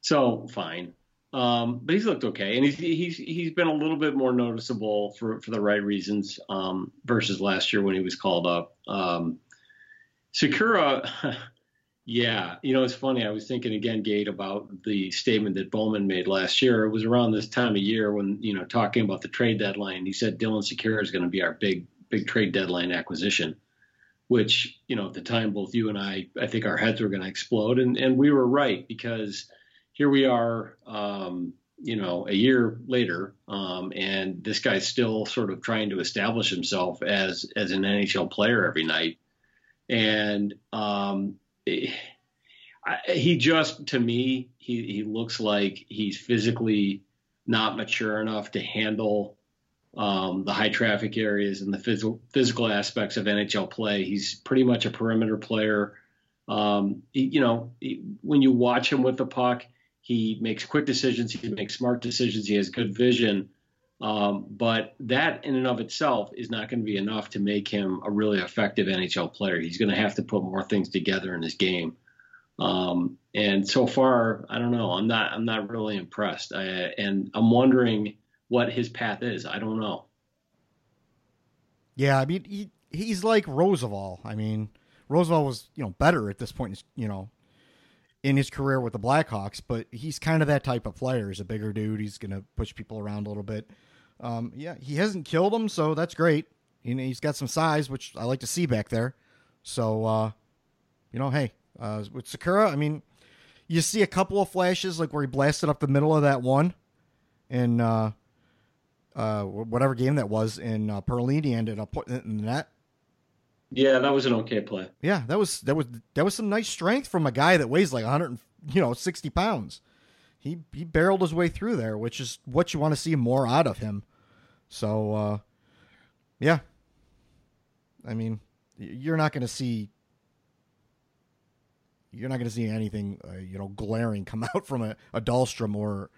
So fine. Um, but he's looked okay, and he's he's he's been a little bit more noticeable for for the right reasons um, versus last year when he was called up. Um, Sikura, yeah, you know it's funny. I was thinking again, Gate, about the statement that Bowman made last year. It was around this time of year when you know talking about the trade deadline. He said Dylan Sikura is going to be our big big trade deadline acquisition, which you know at the time both you and I I think our heads were going to explode, and and we were right because here we are, um, you know, a year later, um, and this guy's still sort of trying to establish himself as as an NHL player every night, and um, I, he just to me he he looks like he's physically not mature enough to handle um, the high traffic areas and the physical physical aspects of NHL play. He's pretty much a perimeter player. Um, he, you know, he, when you watch him with the puck he makes quick decisions. He makes smart decisions. He has good vision. Um, but that in and of itself is not going to be enough to make him a really effective NHL player. He's going to have to put more things together in his game. Um, and so far, I don't know. I'm not. I'm not really impressed. I, and I'm wondering what his path is. I don't know. Yeah, I mean, he, he's like Rozsival. I mean, Rozsival was you know better at this point. You know, in his career with the Blackhawks, but he's kind of that type of player. He's a bigger dude. He's going to push people around a little bit. Um, yeah, he hasn't killed him, so that's great. You know, he's got some size, which I like to see back there. So, uh, you know, hey, uh, with Sikura, I mean, you see a couple of flashes, like where he blasted up the middle of that one, in uh, uh, whatever game that was, and uh, Perlini ended up putting it in the net. Yeah, that was an okay play. Yeah, that was that was that was some nice strength from a guy that weighs like 100, you know, 60 pounds. He he barreled his way through there, which is what you want to see more out of him. So, uh, yeah. I mean, you're not going to see you're not going to see anything, uh, you know, glaring come out from a, a Dahlstrom or,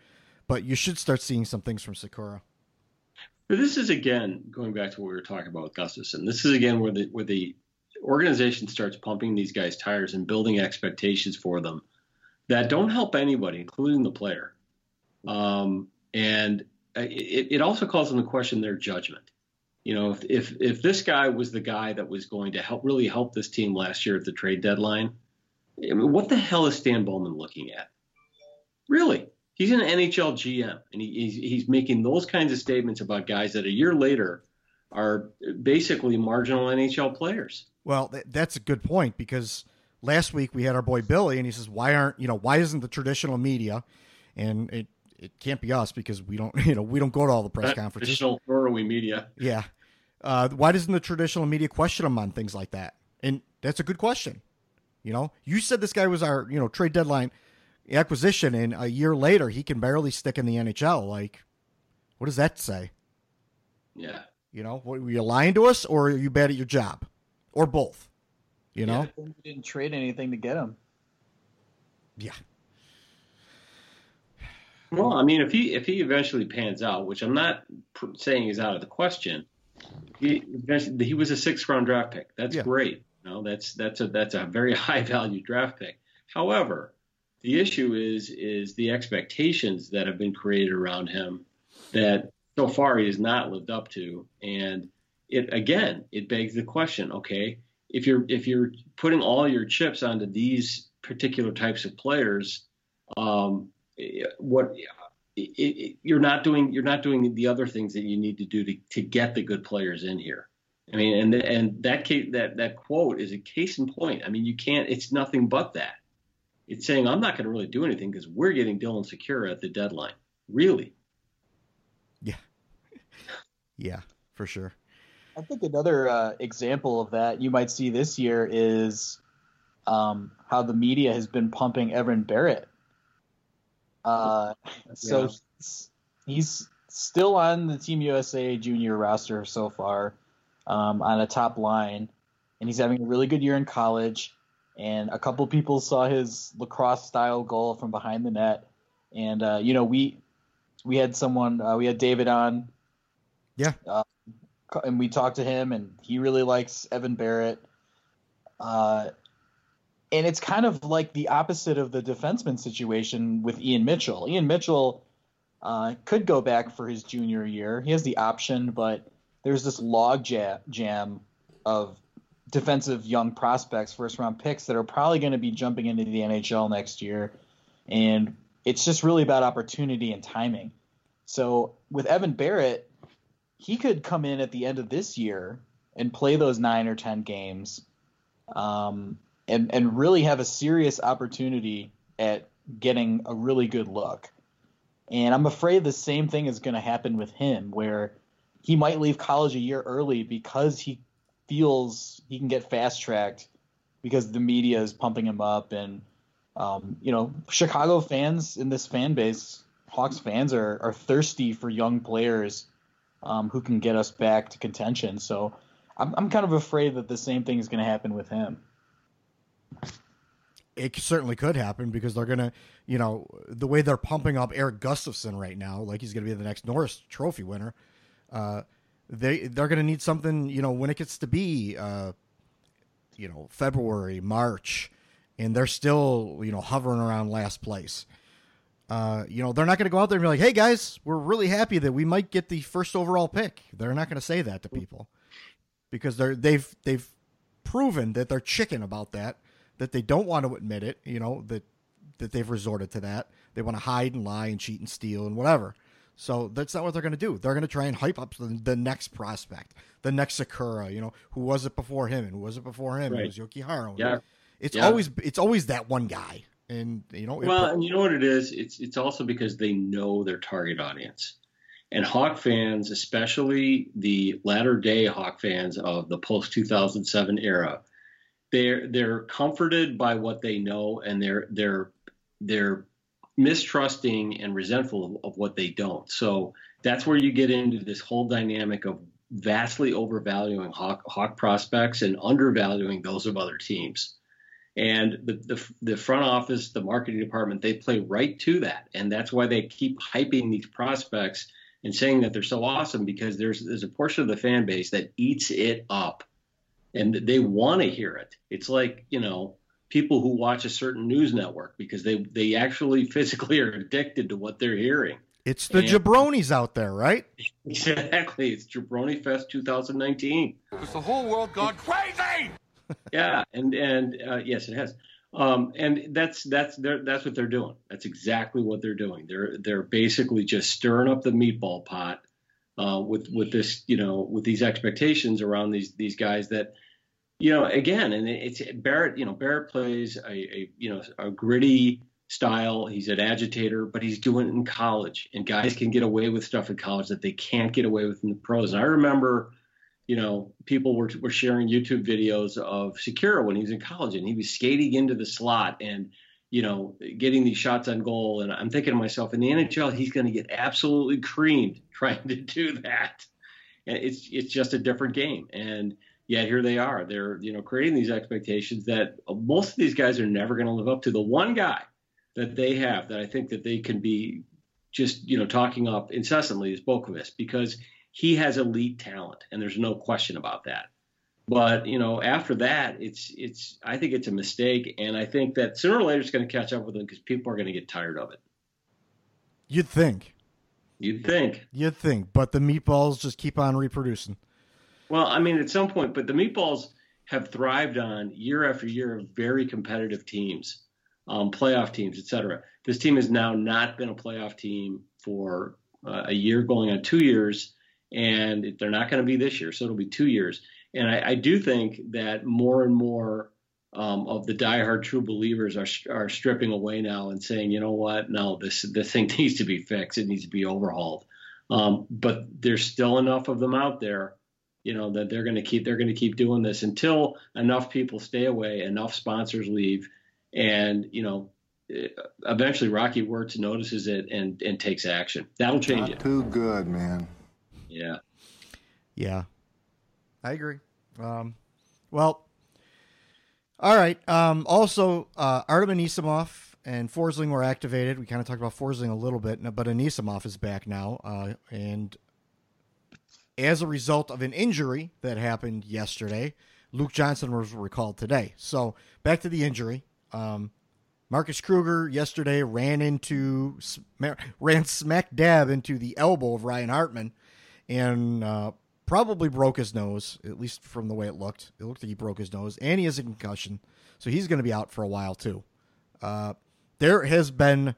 but you should start seeing some things from Sikura. But this is again going back to what we were talking about with Gustafsson. This is again where the where the organization starts pumping these guys tires and building expectations for them that don't help anybody, including the player. Um, and it, it also calls into question their judgment. You know, if, if if this guy was the guy that was going to help really help this team last year at the trade deadline, I mean, what the hell is Stan Bowman looking at? Really? He's an NHL GM, and he, he's, he's making those kinds of statements about guys that a year later are basically marginal NHL players. Well, th- that's a good point because last week we had our boy Billy, and he says, "Why aren't you know why isn't the traditional media?" And it it can't be us because we don't you know we don't go to all the press Not conferences. Traditional throwaway media. Yeah. Uh, why doesn't the traditional media question him on things like that? And that's a good question. You know, you said this guy was our you know trade deadline acquisition, and a year later he can barely stick in the NHL. Like, what does that say? Yeah. You know, what, were you lying to us, or are you bad at your job? or both. You know, We didn't trade anything to get him. yeah. Well, I mean, if he if he eventually pans out, which I'm not pr- saying is out of the question, he eventually, he was a sixth round draft pick. That's Yeah. great. You know, that's that's a that's a very high value draft pick. However, the issue is is the expectations that have been created around him that so far he has not lived up to, and it again it begs the question: Okay, if you're if you're putting all your chips onto these particular types of players, um, what it, it, you're not doing you're not doing the other things that you need to do to, to get the good players in here. I mean, and and that case, that that quote is a case in point. I mean, you can't. It's nothing but that. It's saying I'm not going to really do anything because we're getting Dylan Sikura at the deadline. Really? Yeah. yeah, for sure. I think another uh, example of that you might see this year is um, how the media has been pumping Evan Barratt. Uh, so Yeah. he's, he's still on the Team USA junior roster so far um, on a top line, and he's having a really good year in college. And a couple people saw his lacrosse style goal from behind the net, and uh, you know we we had someone uh, we had David on Yeah. and we talked to him, and he really likes Evan Barratt. Uh, and it's kind of like the opposite of the defenseman situation with Ian Mitchell. Ian Mitchell uh, could go back for his junior year. He has the option, but there's this log ja- jam of defensive young prospects, first round picks that are probably going to be jumping into the NHL next year. And it's just really about opportunity and timing. So with Evan Barratt, he could come in at the end of this year and play those nine or ten games, um, and and really have a serious opportunity at getting a really good look. And I'm afraid the same thing is going to happen with him, where he might leave college a year early because he feels he can get fast tracked because the media is pumping him up, and um, you know Chicago fans in this fan base, Hawks fans are are thirsty for young players um, who can get us back to contention. So I'm, I'm kind of afraid that the same thing is going to happen with him. It certainly could happen because they're gonna, you know, the way they're pumping up Erik Gustafsson right now, like he's gonna be the next Norris Trophy winner. Uh, they they're gonna need something, you know, when it gets to be, uh, you know, February, March, and they're still, you know, hovering around last place. Uh, you know, they're not going to go out there and be like, "Hey guys, we're really happy that we might get the first overall pick." They're not going to say that to people because they're they've they've proven that they're chicken about that, that they don't want to admit it. You know that that they've resorted to that. They want to hide and lie and cheat and steal and whatever. So that's not what they're going to do. They're going to try and hype up the, the next prospect, the next Sikura. You know, who was it before him and who was it before him? It was Jokiharju. Yeah. It's Yeah. always it's always that one guy, and you know. it- Well, and you know what it is? It's it's also because they know their target audience. And Hawk fans, especially the latter day Hawk fans of the post 2007 era, they're they're comforted by what they know and they're they're they're mistrusting and resentful of, of what they don't. So that's where you get into this whole dynamic of vastly overvaluing Hawk, Hawk prospects and undervaluing those of other teams. And the, the the front office, the marketing department, they play right to that, and that's why they keep hyping these prospects and saying that they're so awesome because there's there's a portion of the fan base that eats it up, and they want to hear it. It's like you know people who watch a certain news network because they they actually physically are addicted to what they're hearing. it's the and- jabronis out there, right? Exactly, it's Jabroni Fest 2019. Has the whole world gone crazy? yeah, and and uh, yes, it has. Um, and that's that's that's what they're doing. That's exactly what they're doing. They're they're basically just stirring up the meatball pot uh, with with this you know with these expectations around these these guys that you know again and it's Barratt you know Barratt plays a, a you know a gritty style. He's an agitator, but he's doing it in college, and guys can get away with stuff in college that they can't get away with in the pros. And I remember you know, people were were sharing YouTube videos of Sikura when he was in college, and he was skating into the slot and you know getting these shots on goal. And I'm thinking to myself, in the NHL, he's going to get absolutely creamed trying to do that. And it's it's just a different game. And Yet here they are. They're you know creating these expectations that most of these guys are never going to live up to. The one guy that they have that I think that they can be just you know talking up incessantly is Boqvist because he has elite talent, and there's no question about that. But you know, after that, it's it's I think it's a mistake, and I think that sooner or later it's going to catch up with them because people are going to get tired of it. You'd think. You'd think. You'd think, but the meatballs just keep on reproducing. Well, I mean, at some point, but the meatballs have thrived on year after year of very competitive teams, um, playoff teams, etc. This team has now not been a playoff team for uh, a year, going on two years, and they're not going to be this year. So it'll be two years. And I, I do think that more and more um, of the diehard true believers are are stripping away now and saying, you know what, no, this this thing needs to be fixed. It needs to be overhauled. Um, but there's still enough of them out there, you know, that they're going to keep they're going to keep doing this until enough people stay away, enough sponsors leave, and you know, eventually Rocky Wirtz notices it and and takes action. That'll change Not it. too good, man. Yeah. Yeah, I agree. Um, well, all right. Um, also, uh, Artem Anisimov and Forsling were activated. We kind of talked about Forsling a little bit, but Anisimov is back now, uh, and as a result of an injury that happened yesterday, Luke Johnson was recalled today. So back to the injury. Um, Marcus Kruger yesterday ran into ran smack dab into the elbow of Ryan Hartman, and uh, probably broke his nose, at least from the way it looked. It looked like he broke his nose, and he has a concussion, so he's going to be out for a while too. Uh, there has been,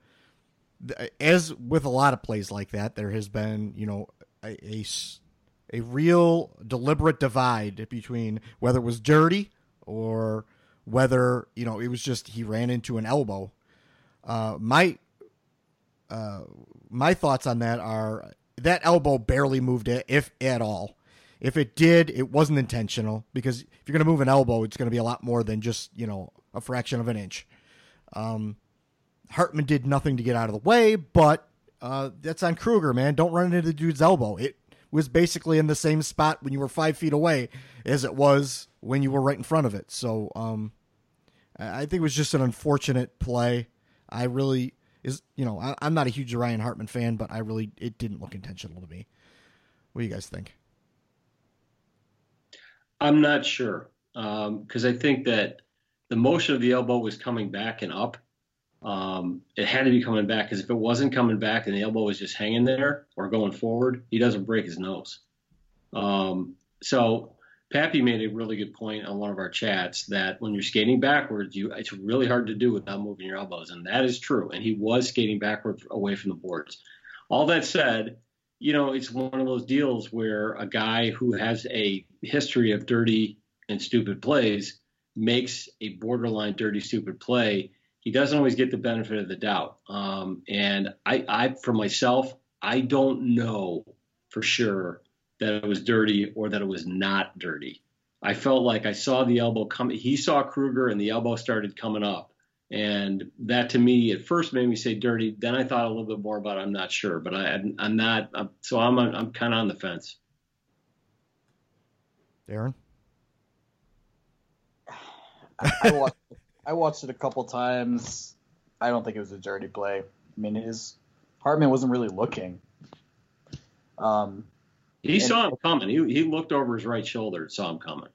as with a lot of plays like that, there has been, you know, a, a, a real deliberate divide between whether it was dirty or whether you know it was just he ran into an elbow. Uh, my uh, my thoughts on that are that elbow barely moved it, if at all. If it did, it wasn't intentional because if you're going to move an elbow, it's going to be a lot more than just you know a fraction of an inch. Um, Hartman did nothing to get out of the way, but uh, that's on Kruger, man. Don't run into the dude's elbow. It was basically in the same spot when you were five feet away as it was when you were right in front of it. So um, I think it was just an unfortunate play. I really is you know I, am not a huge Ryan Hartman fan, but I really it didn't look intentional to me. What do you guys think? I'm not sure because um, I think that the motion of the elbow was coming back and up. Um, it had to be coming back because if it wasn't coming back and the elbow was just hanging there or going forward, he doesn't break his nose. Um, so Pappy made a really good point on one of our chats that when you're skating backwards, you it's really hard to do without moving your elbows, and that is true. And he was skating backwards away from the boards. All that said, you know, it's one of those deals where a guy who has a history of dirty and stupid plays makes a borderline dirty stupid play. He doesn't always get the benefit of the doubt. Um, and I, I, for myself, I don't know for sure that it was dirty or that it was not dirty. I felt like I saw the elbow come. He saw Kruger and the elbow started coming up. And that to me at first made me say dirty. Then I thought a little bit more about it. I'm not sure, but I, am not. I'm, so I'm, I'm kind of on the fence. Darren? I, I, watched, I watched it a couple times. I don't think it was a dirty play. I mean, his Hartman wasn't really looking. Um, he saw him coming. He he looked over his right shoulder, and saw him coming.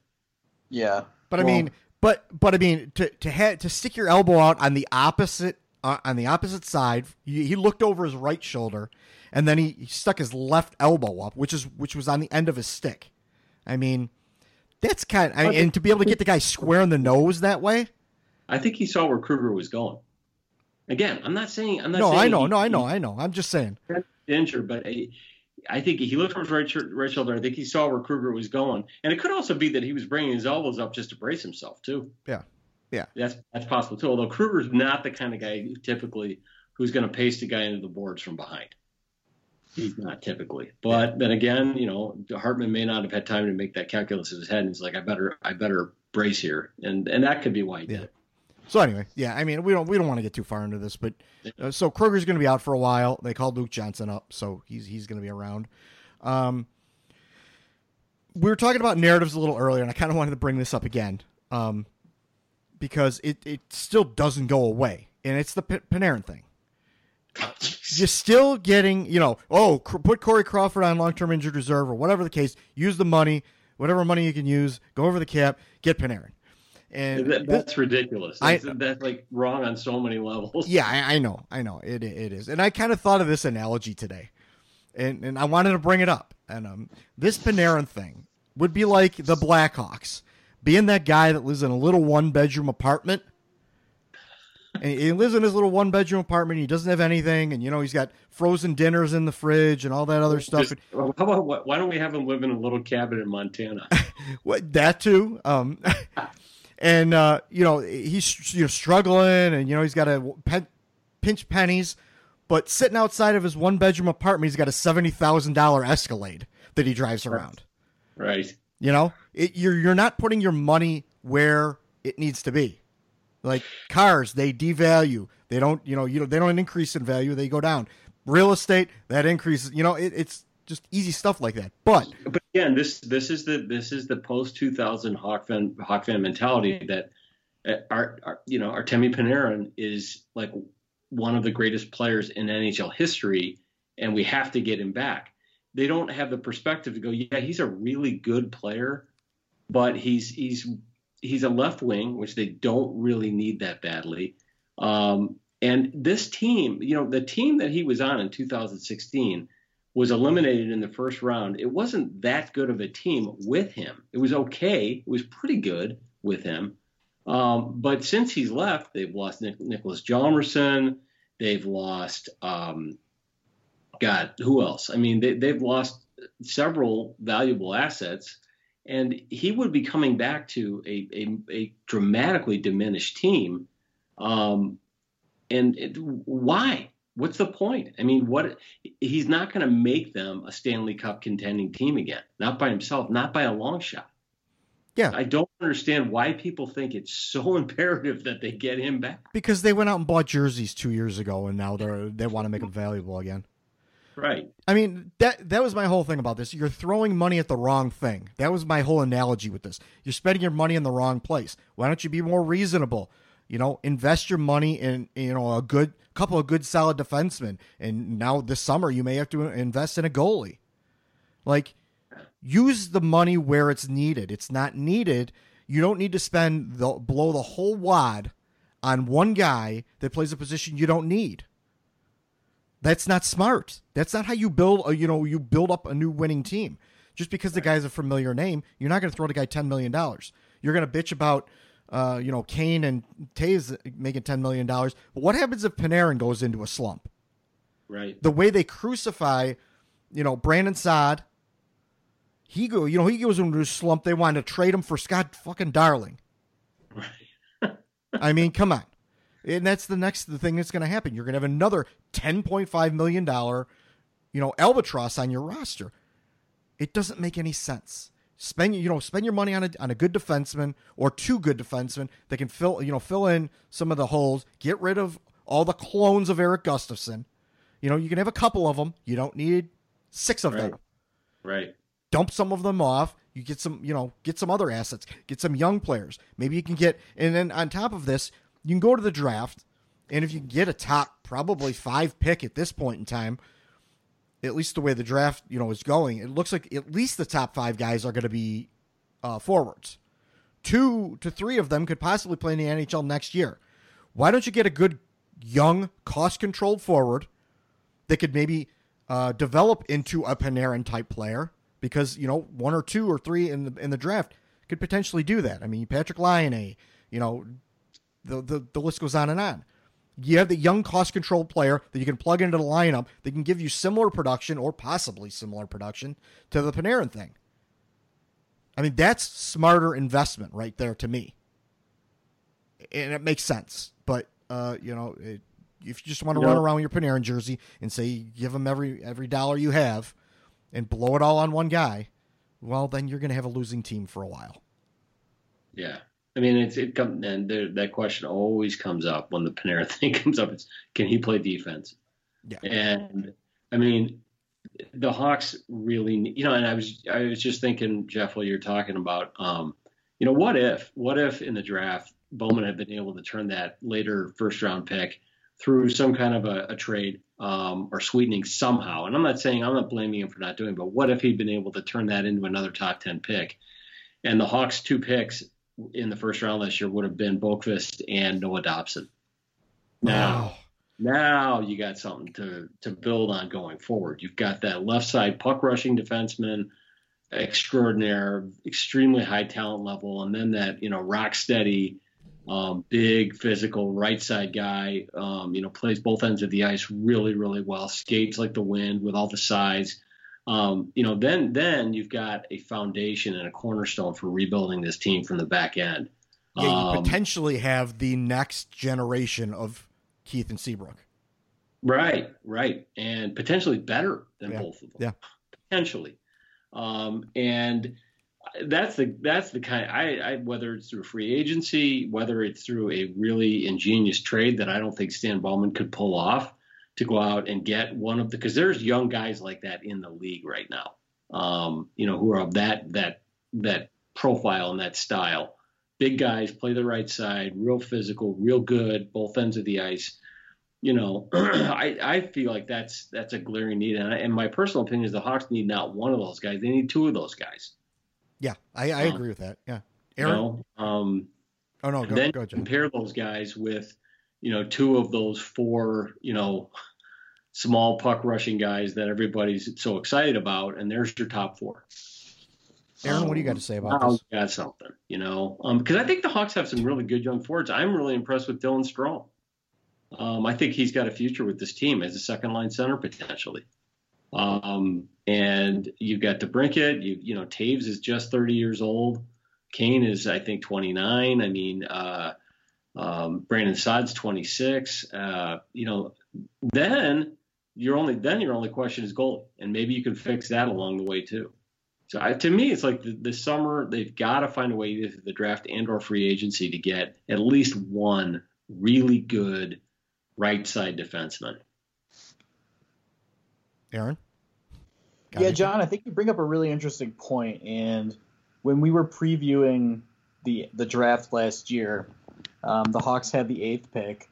Yeah, but well, I mean, but but I mean, to to ha- to stick your elbow out on the opposite uh, on the opposite side, he, he, looked over his right shoulder, and then he, he stuck his left elbow up, which is which was on the end of his stick. I mean, that's kind. Of, I mean, and to be able to get the guy square in the nose that way. I think he saw where Kruger was going. Again, I'm not saying I'm not. No, I know, he, no, I know, I know. I'm just saying. Injured, but I think he looked for his right, right shoulder. I think he saw where Kruger was going, and it could also be that he was bringing his elbows up just to brace himself too. Yeah, yeah, that's that's possible too. Although Kruger's not the kind of guy typically who's going to paste a guy into the boards from behind. He's not typically, but yeah. then again, you know, Hartman may not have had time to make that calculus in his head, and he's like, I better, I better brace here, and and that could be why he yeah. did it. So anyway, yeah, I mean, we don't we don't want to get too far into this, but uh, so Kruger's going to be out for a while. They called Luke Johnson up, so he's he's going to be around. Um, we were talking about narratives a little earlier, and I kind of wanted to bring this up again um, because it, it still doesn't go away, and it's the P- Panarin thing. You're still getting, you know, oh, cr- put Corey Crawford on long term injured reserve or whatever the case. Use the money, whatever money you can use, go over the cap, get Panarin. And That- that's ridiculous. I- That's, that's like wrong on so many levels. yeah, I, I know, I know, it it is, and I kind of thought of this analogy today, and and I wanted to bring it up. And um, this Panarin thing would be like the Blackhawks being that guy that lives in a little one bedroom apartment, and he lives in his little one bedroom apartment. He doesn't have anything, and you know he's got frozen dinners in the fridge and all that other stuff. Just- how about why- why don't we have him live in a little cabin in Montana? What that too? Um, and uh, you know he's you know struggling, and you know he's got to pe- pinch pennies, but sitting outside of his one bedroom apartment, he's got a seventy thousand dollar Escalade that he drives around. right. You know, it, you're you're not putting your money where it needs to be. Like cars, they devalue. They don't, you know, you know, they don't increase in value. They go down. Real estate, that increases. You know, it, it's just easy stuff like that. But But again, this this is the this is the post two thousand Hawk fan Hawk fan mentality that uh, our, our you know Artemi Panarin is like one of the greatest players in NHL history, and we have to get him back. They don't have the perspective to go, yeah, he's a really good player, but he's he's he's a left wing, which they don't really need that badly. Um, and this team, you know, the team that he was on in 2016 was eliminated in the first round. It wasn't that good of a team with him. It was okay. It was pretty good with him. Um, but since he's left, they've lost Nic- Niklas Hjalmarsson. They've lost, um, God, who else? I mean, they, they've lost several valuable assets. And he would be coming back to a, a, a dramatically diminished team. Um, and it, why? What's the point? I mean, what? He's not going to make them a Stanley Cup contending team again. Not by himself. Not by a long shot. Yeah. I don't understand why people think it's so imperative that they get him back. because they went out and bought jerseys two years ago, and now they're they want to make them valuable again. Right. I mean that that was my whole thing about this. You're throwing money at the wrong thing. That was my whole analogy with this. You're spending your money in the wrong place. Why don't you be more reasonable? You know, invest your money in you know a good couple of good solid defensemen, and now this summer you may have to invest in a goalie. Like, use the money where it's needed. It's not needed. You don't need to spend the blow the whole wad on one guy that plays a position you don't need. That's not smart. That's not how you build a you know you build up a new winning team. Just because the guy's a familiar name, you're not going to throw the guy ten million dollars. You're going to bitch about uh, you know Kane and Toews making ten million dollars. But what happens if Panarin goes into a slump? Right. The way they crucify, you know Brandon Saad. He go, you know, he goes into a slump. They want to trade him for Scott fucking Darling. Right. I mean, come on. And that's the next the thing that's going to happen. You're going to have another 10.5 million dollar, you know, albatross on your roster. It doesn't make any sense. Spend you know spend your money on a on a good defenseman or two good defensemen that can fill you know fill in some of the holes. Get rid of all the clones of Erik Gustafsson. You know you can have a couple of them. You don't need six of Right. them Right. dump some of them off. You get some, you know, get some other assets, get some young players. Maybe you can get, and then on top of this, you can go to the draft, and if you get a top, probably five pick at this point in time, at least the way the draft, you know, is going, it looks like at least the top five guys are going to be uh, forwards. Two to three of them could possibly play in the NHL next year. Why don't you get a good, young, cost-controlled forward that could maybe uh, develop into a Panarin type player because you know one or two or three in the in the draft could potentially do that. I mean, Patrick Lyon, you know, the, the the list goes on and on. You have the young cost controlled player that you can plug into the lineup that can give you similar production or possibly similar production to the Panarin thing. I mean, that's smarter investment right there to me. And it makes sense. But, uh, you know, it, if you just want to You run around with your Panarin jersey and say you give them every every dollar you have and blow it all on one guy, well, then you're going to have a losing team for a while. Yeah. I mean, it's it come and there, that question always comes up when the Panera thing comes up. It's can he play defense? Yeah. And I mean, the Hawks really, you know, and I was I was just thinking, Jeff, while you're talking about, um, you know, what if what if in the draft Bowman had been able to turn that later first round pick through some kind of a, a trade um, or sweetening somehow. And I'm not saying I'm not blaming him for not doing, it, but what if he'd been able to turn that into another top ten pick? And the Hawks' two picks in the first round last year would have been Boqvist and Noah Dobson. Now, now you got something to to build on going forward. You've got that left side puck rushing defenseman extraordinaire, extremely high talent level, and then that you know rock steady, um, big physical right side guy. Um, you know plays both ends of the ice really really well, skates like the wind with all the size. Um, you know then then you've got a foundation and a cornerstone for rebuilding this team from the back end. Yeah, you Um, potentially have the next generation of Keith and Seabrook. Right, right, and potentially better than Yeah. both of them. Yeah. potentially. Um, and that's the that's the kind. I, I whether it's through free agency, whether it's through a really ingenious trade that I don't think Stan Bowman could pull off to go out and get one of the because there's young guys like that in the league right now. Um, you know, who are of that that that profile and that style. Big guys play the right side, real physical, real good, both ends of the ice you know, I, I feel like that's that's a glaring need, and, I, and my personal opinion is the Hawks need not one of those guys; they need two of those guys. Yeah, I, I Uh, agree with that. Yeah, You Aaron. know, um, oh no, go, then go, compare those guys with, you know, two of those four, you know, small puck rushing guys that everybody's so excited about, and there's your top four. Aaron, what do you got to say about Now this? got something, you know, because I think the Hawks have some really good young forwards. I'm really impressed with Dylan Strome. Um, I think he's got a future with this team as a second line center potentially. Um, and you've got DeBrincat. You you know Toews is just 30 years old. Kane is I think 29. I mean uh, um, Brandon Saad's 26. Uh, you know then your only then your only question is goalie, and maybe you can fix that along the way too. So I, to me, it's like the, the summer they've got to find a way either through the draft and or free agency to get at least one really good right side defenseman. Aaron. Got yeah, anything? John, I think you bring up a really interesting point. And when we were previewing the the draft last year, um, the Hawks had the eighth pick,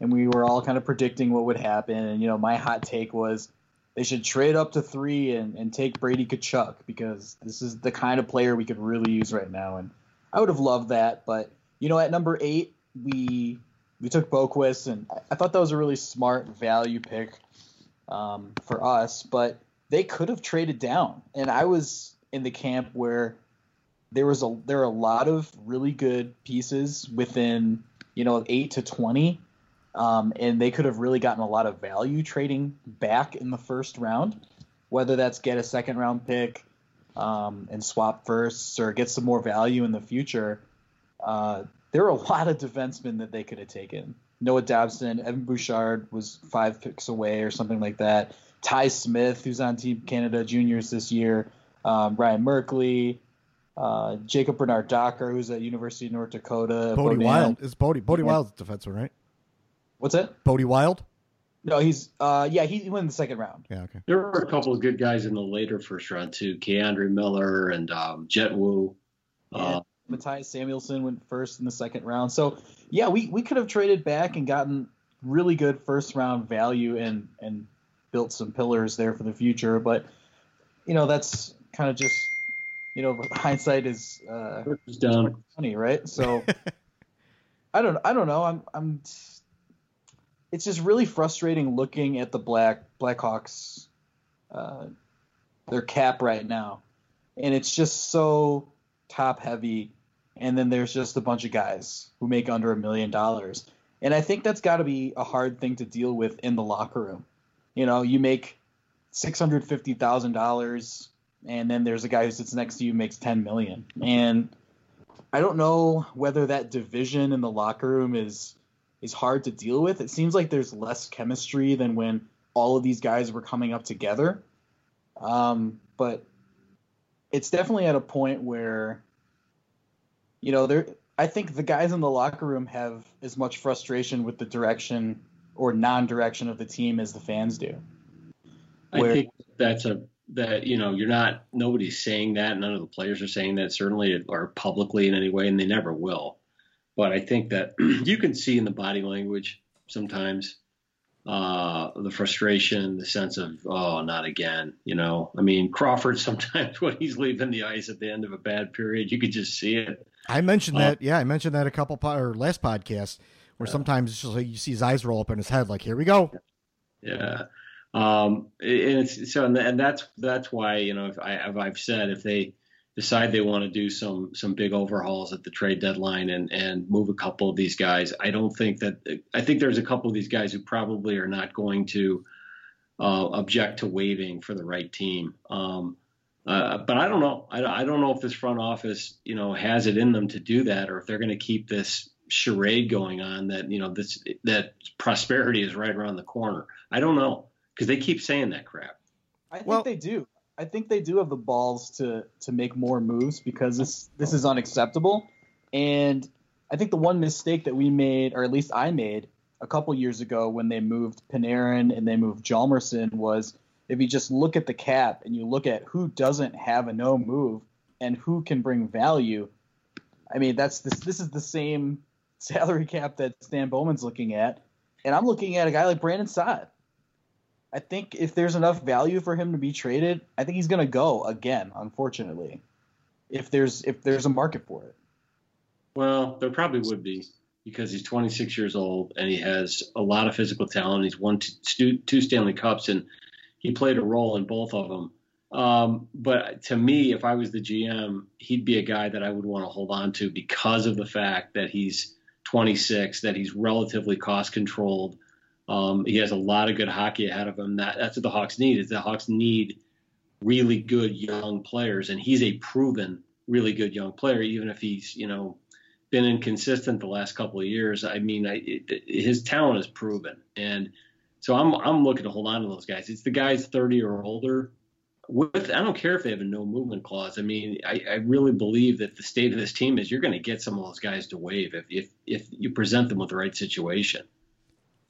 and we were all kind of predicting what would happen. And you know, my hot take was they should trade up to three and, and take Brady Tkachuk because this is the kind of player we could really use right now. And I would have loved that, but you know, at number eight, we we took Boqvist, and I- thought that was a really smart value pick um, for us. But they could have traded down, and I was in the camp where there was a there are a lot of really good pieces within you know eight to twenty, um, and they could have really gotten a lot of value trading back in the first round, whether that's get a second round pick um, and swap firsts or get some more value in the future. Uh, there are a lot of defensemen that they could have taken. Noah Dobson, Evan Bouchard was five picks away or something like that. Ty Smith, who's on Team Canada Juniors this year, um, Ryan Merkley, uh, Jacob Bernard Docker, who's at University of North Dakota. Bode. Wilde is Bode. Bode Yeah. Wilde's defenseman, right? What's that? Bode Wilde. No, he's uh, yeah, he went in the second round. Yeah. Okay. There were a couple of good guys in the later first round too. K'Andre Miller and um, Jett Woo. Uh, Mattias Samuelsson went first in the second round. So yeah, we, we could have traded back and gotten really good first round value and and built some pillars there for the future. But you know that's kind of just you know hindsight is uh, funny, right? So I don't I don't know. I'm I'm it's just really frustrating looking at the black Blackhawks uh, their cap right now, and it's just so top heavy. And then there's just a bunch of guys who make under a million dollars, and I think that's got to be a hard thing to deal with in the locker room. You know, you make six hundred fifty thousand dollars, and then there's a guy who sits next to you makes ten million, and I don't know whether that division in the locker room is is hard to deal with. It seems like there's less chemistry than when all of these guys were coming up together. Um, but it's definitely at a point where you know there I think the guys in the locker room have as much frustration with the direction or non-direction of the team as the fans do. I think that's a that you know you're not nobody's saying that. None of the players are saying that certainly or publicly in any way, and they never will. But I think that you can see in the body language sometimes uh, the frustration, the sense of oh, not again. You know, I mean Crawford sometimes when he's leaving the ice at the end of a bad period, you could just see it. I mentioned Uh, that. Yeah, I mentioned that a couple po- or last podcast where sometimes it's just like you see his eyes roll up in his head, like here we go. Yeah. Um, and it's so, and, and that's that's why you know if I if I've said if they decide they want to do some some big overhauls at the trade deadline and and move a couple of these guys, I don't think that I think there's a couple of these guys who probably are not going to uh, object to waiving for the right team. Um, uh, but I don't know. I, I don't know if this front office, you know, has it in them to do that, or if they're going to keep this charade going on that you know this that prosperity is right around the corner. I don't know because they keep saying that crap. I think Well- they do. I think they do have the balls to to make more moves because this this is unacceptable. And I think the one mistake that we made, or at least I made, a couple years ago when they moved Panarin and they moved Hjalmarsson was if you just look at the cap and you look at who doesn't have a no move and who can bring value. I mean, that's this this is the same salary cap that Stan Bowman's looking at, and I'm looking at a guy like Brandon Saad. I think if there's enough value for him to be traded, I think he's going to go again. Unfortunately, if there's if there's a market for it. Well, there probably would be because he's 26 years old and he has a lot of physical talent. He's won two, two Stanley Cups and he played a role in both of them. Um, but to me, if I was the GM, he'd be a guy that I would want to hold on to because of the fact that he's 26, that he's relatively cost controlled. Um, he has a lot of good hockey ahead of him. That, that's what the Hawks need. Is the Hawks need really good young players, and he's a proven really good young player, even if he's you know been inconsistent the last couple of years. I mean, I, it, his talent is proven, and so I'm I'm looking to hold on to those guys. It's the guys 30 or older. With I don't care if they have a no movement clause. I mean, I, I really believe that the state of this team is you're going to get some of those guys to waive if if if you present them with the right situation.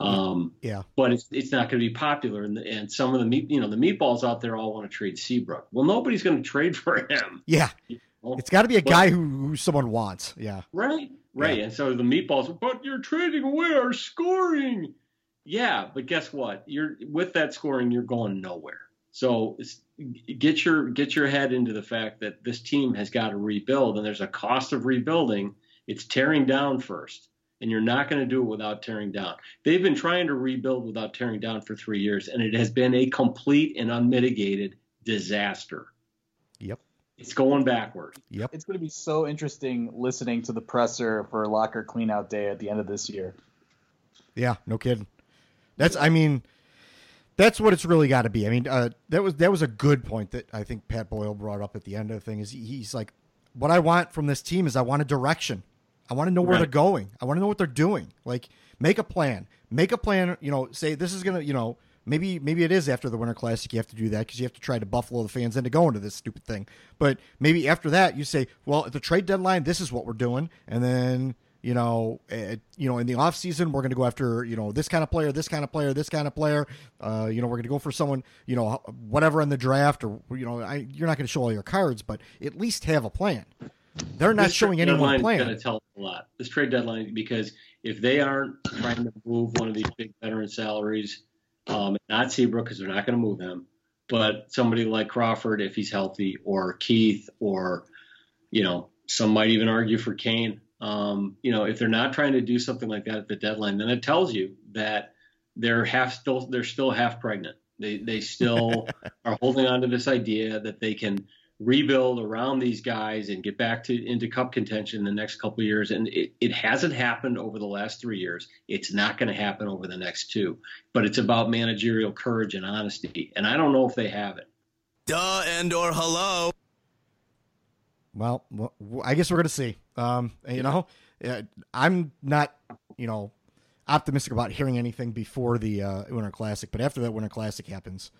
Um, Yeah. but it's it's not going to be popular, and, and some of the meat, you know the meatballs out there all want to trade Seabrook. Well, nobody's going to trade for him. Yeah. Well, It's got to be a but- guy who, who someone wants. Yeah. Right, right. And so the meatballs, but you're trading away our scoring. Yeah, but guess what? You're with that scoring, you're going nowhere. So it's- get your get your head into the fact that this team has got to rebuild, and there's a cost of rebuilding. It's tearing down first, and you're not going to do it without tearing down. They've been trying to rebuild without tearing down for three years, and it has been a complete and unmitigated disaster. Yep. It's going backward. Yep. It's going to be so interesting listening to the presser for locker cleanout day at the end of this year. Yeah, no kidding. That's I mean, that's what it's really got to be. I mean, uh, that was that was a good point that I think Pat Boyle brought up at the end of the thing. Is he, he's like, what I want from this team is I want a direction. I want to know where Right. they're going. I want to know what they're doing. Like, make a plan. Make a plan. You know, say this is gonna. You know, maybe maybe it is after the Winter Classic. You have to do that because you have to try to buffalo the fans into going to this stupid thing. But maybe after that, you say, well, at the trade deadline, this is what we're doing, and then you know, uh, you know, in the off season, we're going to go after you know this kind of player, this kind of player, this kind of player. Uh, you know, we're going to go for someone, you know, whatever in the draft, or you know, I, you're not going to show all your cards, but at least have a plan. They're not This showing anyone is going to tell a lot. This trade deadline, because if they aren't trying to move one of these big veteran salaries, um, not Seabrook, because they're not going to move him, but somebody like Crawford, if he's healthy, or Keith, or you know, some might even argue for Kane. Um, you know, if they're not trying to do something like that at the deadline, then it tells you that they're half still they're still half pregnant. They they still are holding on to this idea that they can rebuild around these guys and get back to into cup contention in the next couple of years. And it, it hasn't happened over the last three years. It's not going to happen over the next two. But it's about managerial courage and honesty. And I don't know if they have it. Duh and or hello. Well, I guess we're going to see. Um, you know, uh, I'm not, you know, optimistic about hearing anything before the uh, Winter Classic, but after that Winter Classic happens,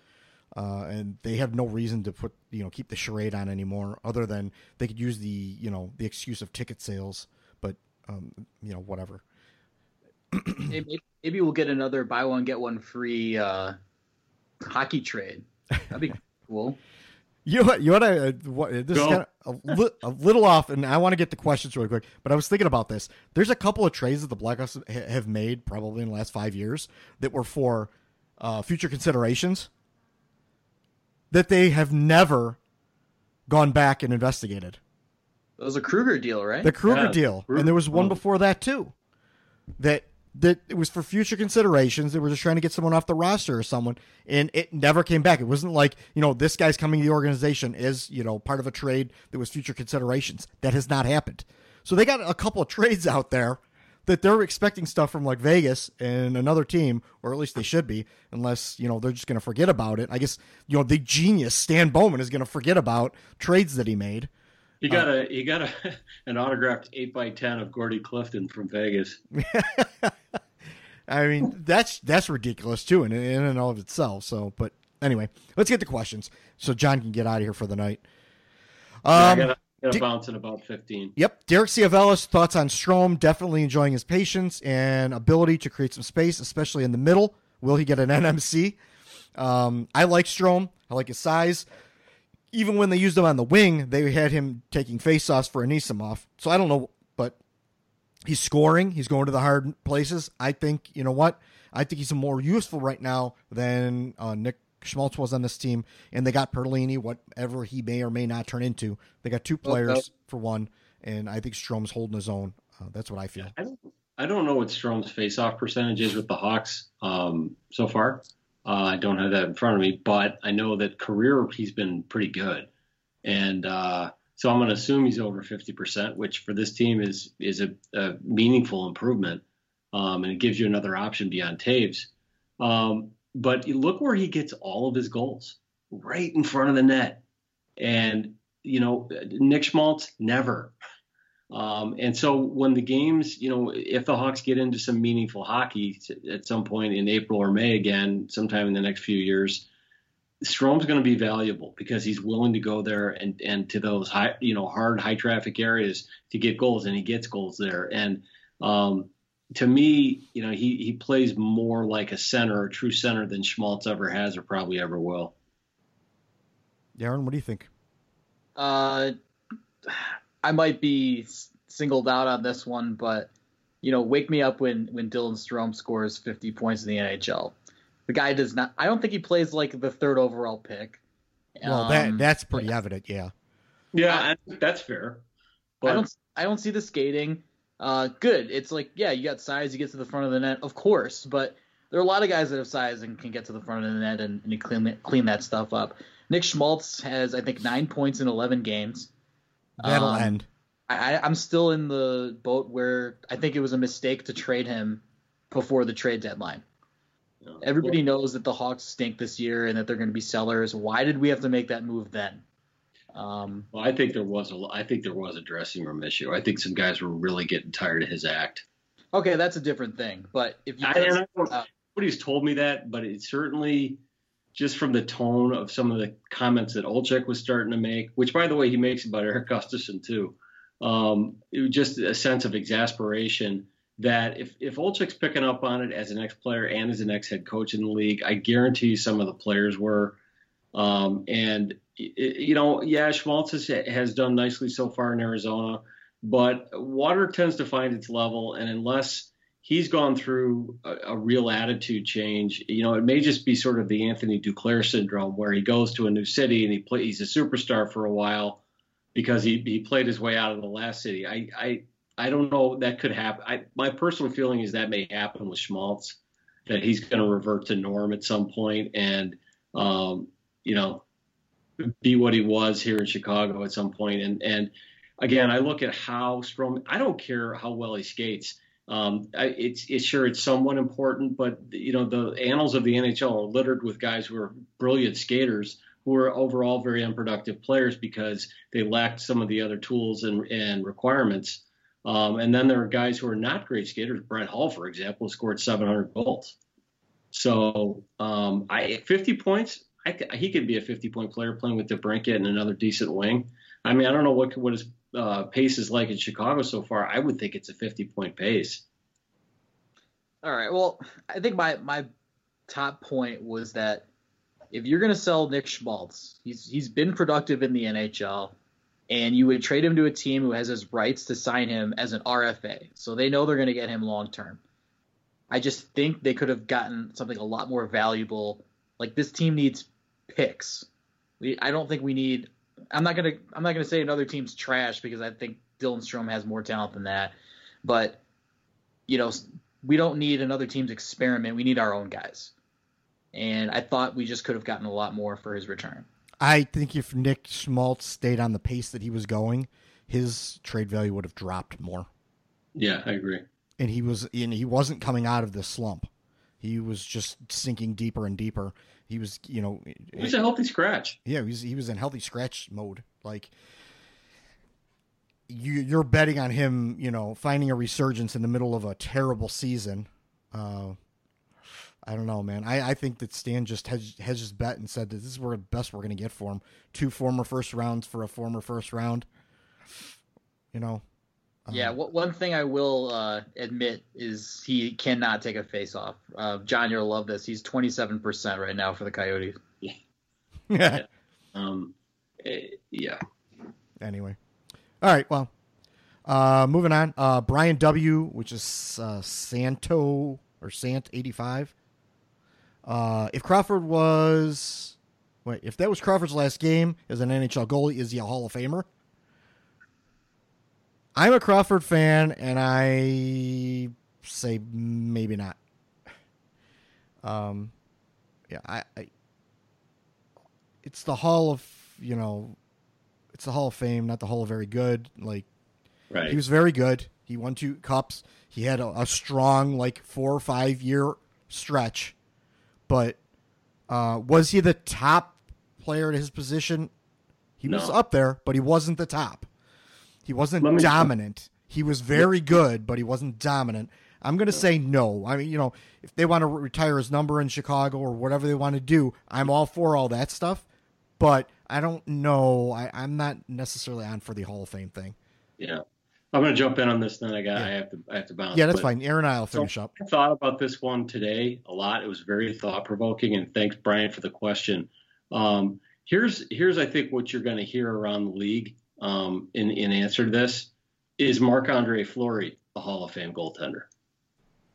uh, and they have no reason to put, you know, keep the charade on anymore, other than they could use the, you know, the excuse of ticket sales. But, um, you know, whatever. maybe, maybe we'll get another buy one get one free uh, hockey trade. That'd be cool. You know what? You want to? Uh, what, this Go. is kind of a, li- a little off, and I want to get the questions really quick. But I was thinking about this. There's a couple of trades that the Blackhawks ha- have made probably in the last five years that were for uh, future considerations that they have never gone back and investigated. It was a Kruger deal, right? The Kruger Yeah, deal, Kruger- and there was one before that too. That that it was for future considerations. They were just trying to get someone off the roster or someone, and it never came back. It wasn't like you know this guy's coming to the organization is you know part of a trade that was future considerations. That has not happened. So they got a couple of trades out there that they're expecting stuff from like Vegas and another team, or at least they should be, unless you know they're just going to forget about it. I guess you know the genius Stan Bowman is going to forget about trades that he made. He got a he got a an autographed eight by ten of Gordy Clifton from Vegas. I mean, that's that's ridiculous too, in in and of itself. So, but anyway, let's get to questions so John can get out of here for the night. Yeah, Um, got di- bounce in about fifteen. Yep, Derek Ciavellis thoughts on Strome. Definitely enjoying his patience and ability to create some space, especially in the middle. Will he get an NMC? Um, I like Strome. I like his size. Even when they used him on the wing, they had him taking faceoffs for Anisimov. So I don't know, but he's scoring. He's going to the hard places. I think you know what? I think he's more useful right now than uh, Nick Schmaltz was on this team. And they got Perlini, whatever he may or may not turn into. They got two players for one, and I think Strome's holding his own. Uh, that's what I feel. I don't, I don't know what Strome's faceoff percentage is with the Hawks um, so far. Uh, I don't have that in front of me, but I know that career he's been pretty good, and uh, so I'm going to assume he's over 50%, which for this team is is a, a meaningful improvement, um, and it gives you another option beyond Toews. Um, but look where he gets all of his goals, right in front of the net, and you know Nick Schmaltz never. Um, and so when the games, you know, if the Hawks get into some meaningful hockey at some point in April or May again, sometime in the next few years, Strome's going to be valuable because he's willing to go there and, and to those high, you know, hard, high traffic areas to get goals, and he gets goals there. And um, to me, you know, he he plays more like a center, a true center, than Schmaltz ever has or probably ever will. Darren, what do you think? Uh, I might be singled out on this one, but you know, wake me up when when Dylan Strome scores 50 points in the NHL. The guy does not. I don't think he plays like the third overall pick. Well, that Um, that's pretty evident. Yeah. Yeah, I that's fair. I don't. I don't see the skating. Uh, good. It's like yeah, you got size, you get to the front of the net, of course. But there are a lot of guys that have size and can get to the front of the net and, and you clean that, clean that stuff up. Nick Schmaltz has I think nine points in eleven games. That'll Um, end. I, I'm still in the boat where I think it was a mistake to trade him before the trade deadline. Everybody knows that the Hawks stink this year and that they're going to be sellers. Why did we have to make that move then? Um, Well, I think there was a, I think there was a dressing room issue. I think some guys were really getting tired of his act. okay, that's a different thing. But if you I, I don't, nobody's told me that, but it certainly just from the tone of some of the comments that Olczyk was starting to make, which by the way he makes about Erik Gustafsson too. Um, it was just a sense of exasperation that if if Olczyk's picking up on it as an ex player and as an ex head coach in the league, I guarantee you some of the players were. Um, and you know, yeah, Schmaltz has, done nicely so far in Arizona, but water tends to find its level, and unless he's gone through a, a real attitude change. You know, it may just be sort of the Anthony Duclair syndrome, where he goes to a new city and he play, he's a superstar for a while because he, he played his way out of the last city. I I, I don't know that could happen. I, my personal feeling is that may happen with Schmaltz, that he's going to revert to norm at some point and um, you know be what he was here in Chicago at some point. And and again, I look at how Strome. I don't care how well he skates. Um, it's, it's sure it's somewhat important, but you know the annals of the NHL are littered with guys who are brilliant skaters who are overall very unproductive players because they lacked some of the other tools and, and requirements. Um, and then there are guys who are not great skaters. Brett Hull, for example, scored 700 goals. So um, I 50 points. I, he could be a 50 point player playing with DeBrincat and another decent wing. I mean, I don't know what what his uh, pace is like in Chicago so far. I would think it's a 50 point pace. All right. Well, I think my my top point was that if you're going to sell Nick Schmaltz, he's he's been productive in the NHL, and you would trade him to a team who has his rights to sign him as an RFA, so they know they're going to get him long term. I just think they could have gotten something a lot more valuable. Like this team needs picks. We, I don't think we need. I'm not gonna. I'm not gonna say another team's trash because I think Dylan Strome has more talent than that. But you know, we don't need another team's experiment. We need our own guys. And I thought we just could have gotten a lot more for his return. I think if Nick Schmaltz stayed on the pace that he was going, his trade value would have dropped more. Yeah, I agree. And he was and he wasn't coming out of the slump. He was just sinking deeper and deeper. He was, you know, he was a healthy scratch. Yeah, he was he was in healthy scratch mode. Like you you're betting on him, you know, finding a resurgence in the middle of a terrible season. Uh, I don't know, man. I, I think that Stan just has has just bet and said that this is where the best we're going to get for him. Two former first rounds for a former first round. You know. Um, yeah, one thing I will uh, admit is he cannot take a face off. Uh, John, you'll love this. He's twenty seven percent right now for the Coyotes. Yeah. yeah. um. Eh, yeah. Anyway. All right. Well, uh, moving on. Uh, Brian W., which is uh, Santo or Sant eighty five. Uh, if Crawford was, wait, if that was Crawford's last game as an NHL goalie, is he a Hall of Famer? I'm a Crawford fan, and I say maybe not. Um, yeah, I, I it's the Hall of you know it's the Hall of Fame, not the Hall of Very Good. Like, right. he was very good. He won two cups. He had a, a strong, like, four or five year stretch. But uh, was he the top player at his position? He no. was up there, but he wasn't the top. He wasn't dominant. He was very good, but he wasn't dominant. I'm going to say no. I mean, you know, if they want to retire his number in Chicago or whatever they want to do, I'm all for all that stuff. But I don't know. I, I'm not necessarily on for the Hall of Fame thing. Yeah. I'm going to jump in on this. Then I got. Yeah. I have to. I have to bounce. Yeah, that's but, fine. Aaron and I'll finish so up. I thought about this one today a lot. It was very thought provoking, and thanks Brian for the question. Um, here's here's I think what you're going to hear around the league um, in in answer to this is Marc Andre Fleury a Hall of Fame goaltender?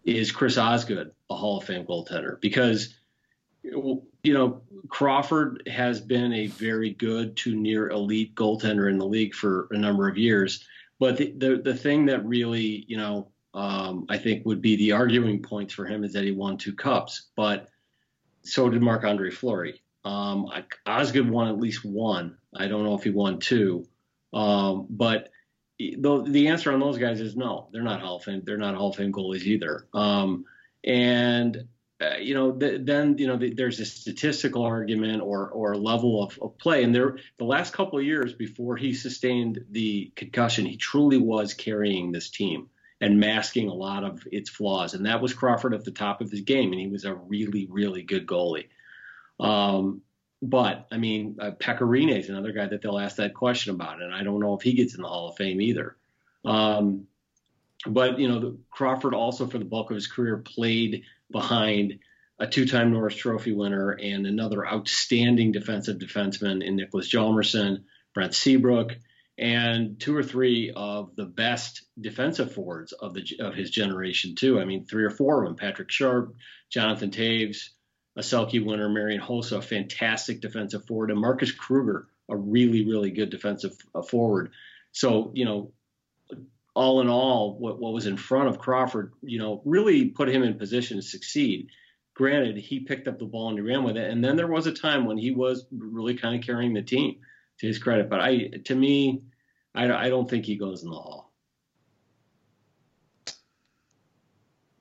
Is Chris Osgood a Hall of Fame goaltender? Because you know, Crawford has been a very good to near elite goaltender in the league for a number of years. But the the, the thing that really, you know, um, I think would be the arguing points for him is that he won two cups. But so did Marc Andre Fleury. Um, Osgood won at least one. I don't know if he won two. Um, but the, the answer on those guys is no. They're not Hall of Fame. They're not Hall of Fame goalies either. Um, and uh, you know, th- then you know th- there's a statistical argument or or level of, of play. And there, the last couple of years before he sustained the concussion, he truly was carrying this team and masking a lot of its flaws. And that was Crawford at the top of his game, and he was a really really good goalie. Um, but I mean, uh, Pekka Rinne is another guy that they'll ask that question about, and I don't know if he gets in the Hall of Fame either. Um, but you know, the, Crawford also for the bulk of his career played behind a two-time Norris Trophy winner and another outstanding defensive defenseman in Niklas Hjalmarsson, Brent Seabrook, and two or three of the best defensive forwards of the of his generation too. I mean, three or four of them: Patrick Sharp, Jonathan Toews, a Selke winner, Marian Hossa, a fantastic defensive forward, and Marcus Kruger, a really really good defensive uh, forward. So you know, all in all, what, what was in front of Crawford, you know, really put him in position to succeed. Granted, he picked up the ball and he ran with it, and then there was a time when he was really kind of carrying the team, to his credit. But I, to me, I, I don't think he goes in the hall.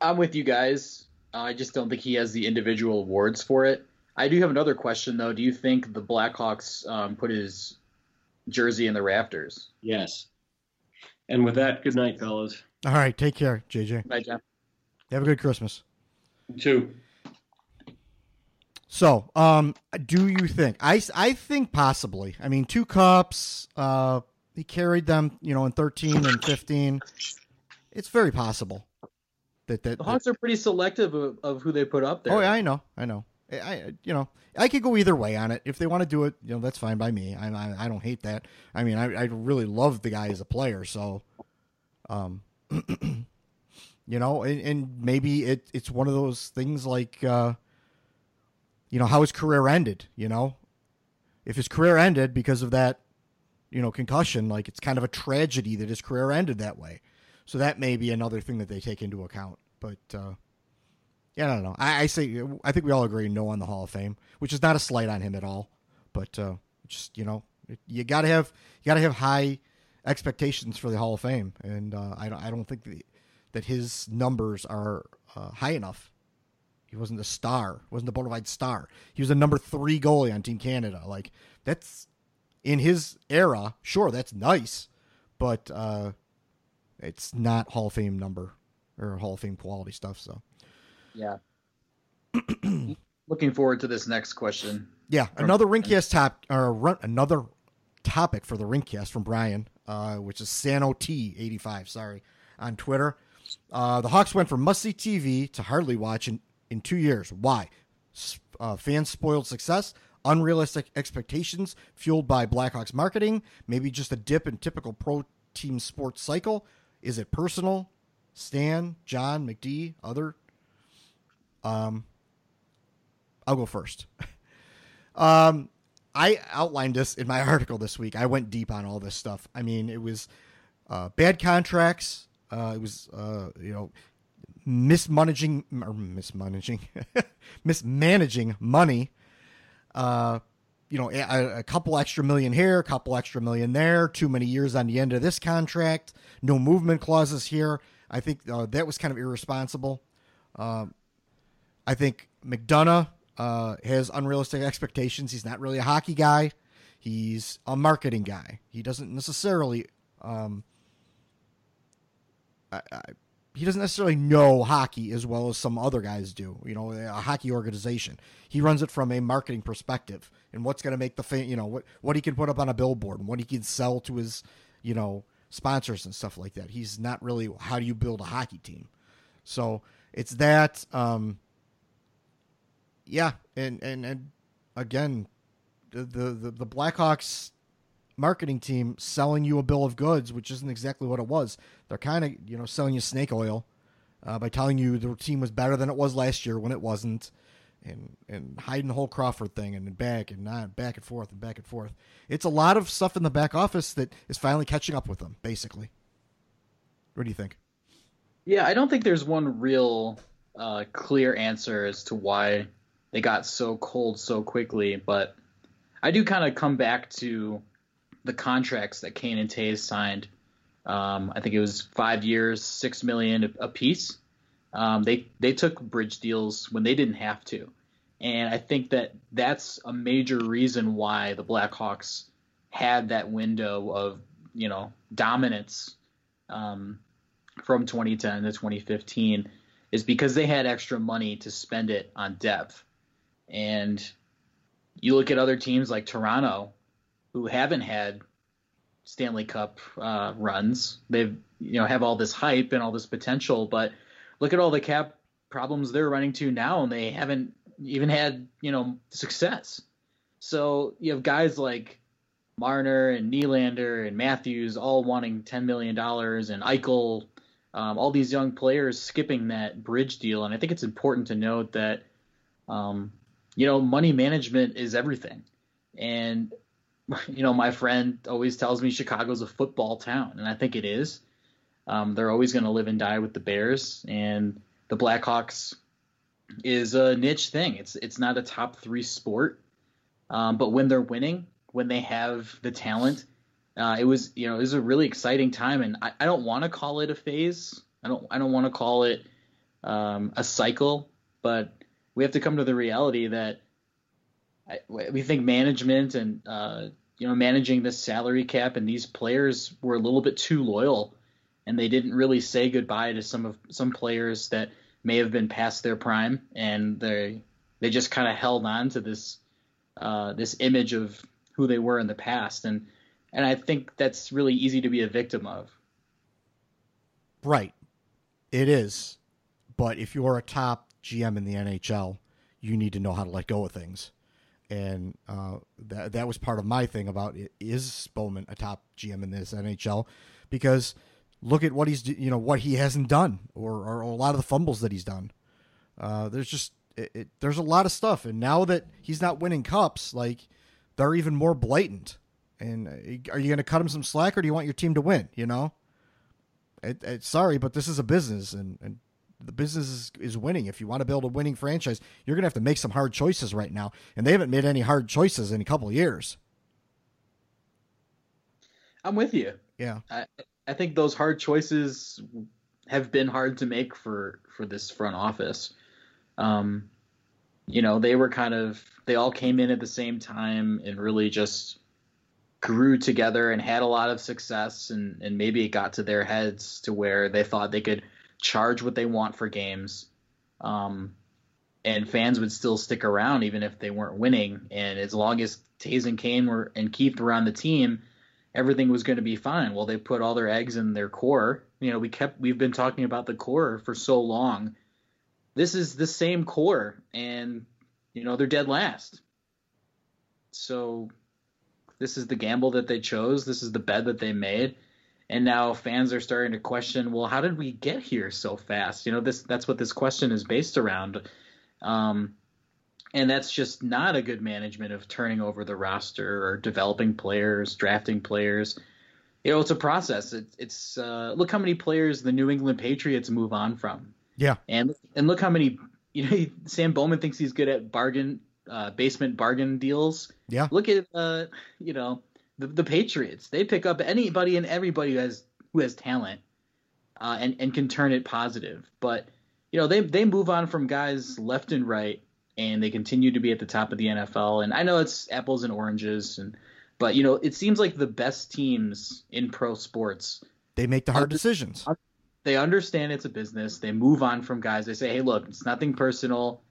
I'm with you guys. I just don't think he has the individual awards for it. I do have another question though. Do you think the Blackhawks um, put his jersey in the rafters? Yes. And with that, good night, fellas. All right, take care, JJ. Bye, John. Have a good Christmas. You too. So, um, do you think? I, I think possibly. I mean, two cups. Uh, he carried them, you know, in thirteen and fifteen. It's very possible that that the Hawks that, are pretty selective of, of, who they put up there. Oh yeah, I know, I know. I, I you know I could go either way on it. If they want to do it, you know that's fine by me. I I, I don't hate that. I mean I I really love the guy as a player, so um you know and, and maybe it it's one of those things like uh you know how his career ended. You know if his career ended because of that you know concussion, like it's kind of a tragedy that his career ended that way. So that may be another thing that they take into account. But uh, yeah, I don't know. I, I, say I think we all agree no on the Hall of Fame, which is not a slight on him at all. But uh, just you know, you got to have you got to have high expectations for the Hall of Fame, and uh, I don't I don't think the, that his numbers are uh, high enough. He wasn't a star, wasn't a bona fide star. He was a number three goalie on Team Canada. Like that's in his era. Sure, that's nice, but uh, it's not Hall of Fame number or Hall of Fame quality stuff. So, yeah. Looking forward to this next question. Yeah, another Rinkcast top or run, another topic for the Rinkcast from Brian, uh, which is Sanot85. Sorry, on Twitter. Uh, the Hawks went from must see TV to hardly watch in, in two years. Why? Uh, fans spoiled success, unrealistic expectations fueled by Blackhawks marketing, maybe just a dip in typical pro team sports cycle. Is it personal? Stan, John, McD, other? Um, I'll go first. um, I outlined this in my article this week. I went deep on all this stuff. I mean, it was uh, bad contracts. Uh, it was, uh, you know, mismanaging or mismanaging, mismanaging money. Uh, you know, a, a, couple extra million here, a couple extra million there, too many years on the end of this contract, no movement clauses here. I think uh, that was kind of irresponsible. Um, I think McDonough uh, has unrealistic expectations. He's not really a hockey guy. He's a marketing guy. He doesn't necessarily. Um, I, I, he doesn't necessarily know hockey as well as some other guys do. You know, a hockey organization. He runs it from a marketing perspective and what's going to make the fan. You know, what what he can put up on a billboard and what he can sell to his, you know, sponsors and stuff like that. He's not really how do you build a hockey team. So it's that. Um, yeah, and and and again, the the the Blackhawks marketing team selling you a bill of goods, which isn't exactly what it was. They're kind of you know selling you snake oil uh, by telling you the team was better than it was last year when it wasn't, and and hiding the whole Crawford thing and back and not back and forth and back and forth. It's a lot of stuff in the back office that is finally catching up with them. Basically, what do you think? Yeah, I don't think there's one real uh, clear answer as to why they got so cold so quickly, but I do kind of come back to the contracts that Kane and Toews signed. Um, I think it was five years, six million a piece. Um, they they took bridge deals when they didn't have to, and I think that that's a major reason why the Blackhawks had that window of you know dominance um, from 2010 to 2015 is because they had extra money to spend it on depth. And you look at other teams like Toronto, who haven't had Stanley Cup uh, runs. They've you know have all this hype and all this potential, but look at all the cap problems they're running to now, and they haven't even had you know success. So you have guys like Marner and Nylander and Matthews all wanting ten million dollars, and Eichel, um, all these young players skipping that bridge deal. And I think it's important to note that, um, you know, money management is everything. And you know, my friend always tells me Chicago's a football town, and I think it is. Um, they're always going to live and die with the Bears, and the Blackhawks is a niche thing. It's it's not a top three sport, um, but when they're winning, when they have the talent, uh, it was you know it was a really exciting time, and I, I don't want to call it a phase. I don't I don't want to call it um, a cycle, but we have to come to the reality that I, we think management and uh, you know managing this salary cap and these players were a little bit too loyal, and they didn't really say goodbye to some of some players that may have been past their prime, and they they just kind of held on to this uh, this image of who they were in the past, and and I think that's really easy to be a victim of. Right, it is, but if you're a top GM in the NHL you need to know how to let go of things. And uh, that that was part of my thing about it. Is Bowman a top GM in this NHL? Because look at what he's you know what he hasn't done, or, or a lot of the fumbles that he's done. Uh, there's just it, it, there's a lot of stuff, and now that he's not winning cups, like they're even more blatant. And uh, are you going to cut him some slack, or do you want your team to win? You know, it, sorry, but this is a business, and, and the business is, is winning. If you want to build a winning franchise, you're going to have to make some hard choices right now, and they haven't made any hard choices in a couple of years. I'm with you. Yeah, I I think those hard choices have been hard to make for for this front office. Um, you know, they were kind of they all came in at the same time and really just grew together and had a lot of success and and maybe it got to their heads to where they thought they could charge what they want for games. Um, and fans would still stick around even if they weren't winning. And as long as Toews and Kane were and Keith were on the team, everything was going to be fine. Well, they put all their eggs in their core. You know, we kept we've been talking about the core for so long. This is the same core, and you know they're dead last. So this is the gamble that they chose. This is the bed that they made. And now fans are starting to question, well, how did we get here so fast? You know, this that's what this question is based around. Um, and that's just not a good management of turning over the roster or developing players, drafting players. You know, it's a process. It, it's uh, look how many players the New England Patriots move on from. Yeah, and and look how many. You know, Stan Bowman thinks he's good at bargain uh, basement bargain deals. Yeah. Look at uh, you know the, the Patriots. They pick up anybody and everybody who has who has talent, uh, and and can turn it positive. But you know they they move on from guys left and right, and they continue to be at the top of the NFL. And I know it's apples and oranges, and but you know it seems like the best teams in pro sports they make the hard decisions. They understand it's a business. They move on from guys. They say, "Hey, look, it's nothing personal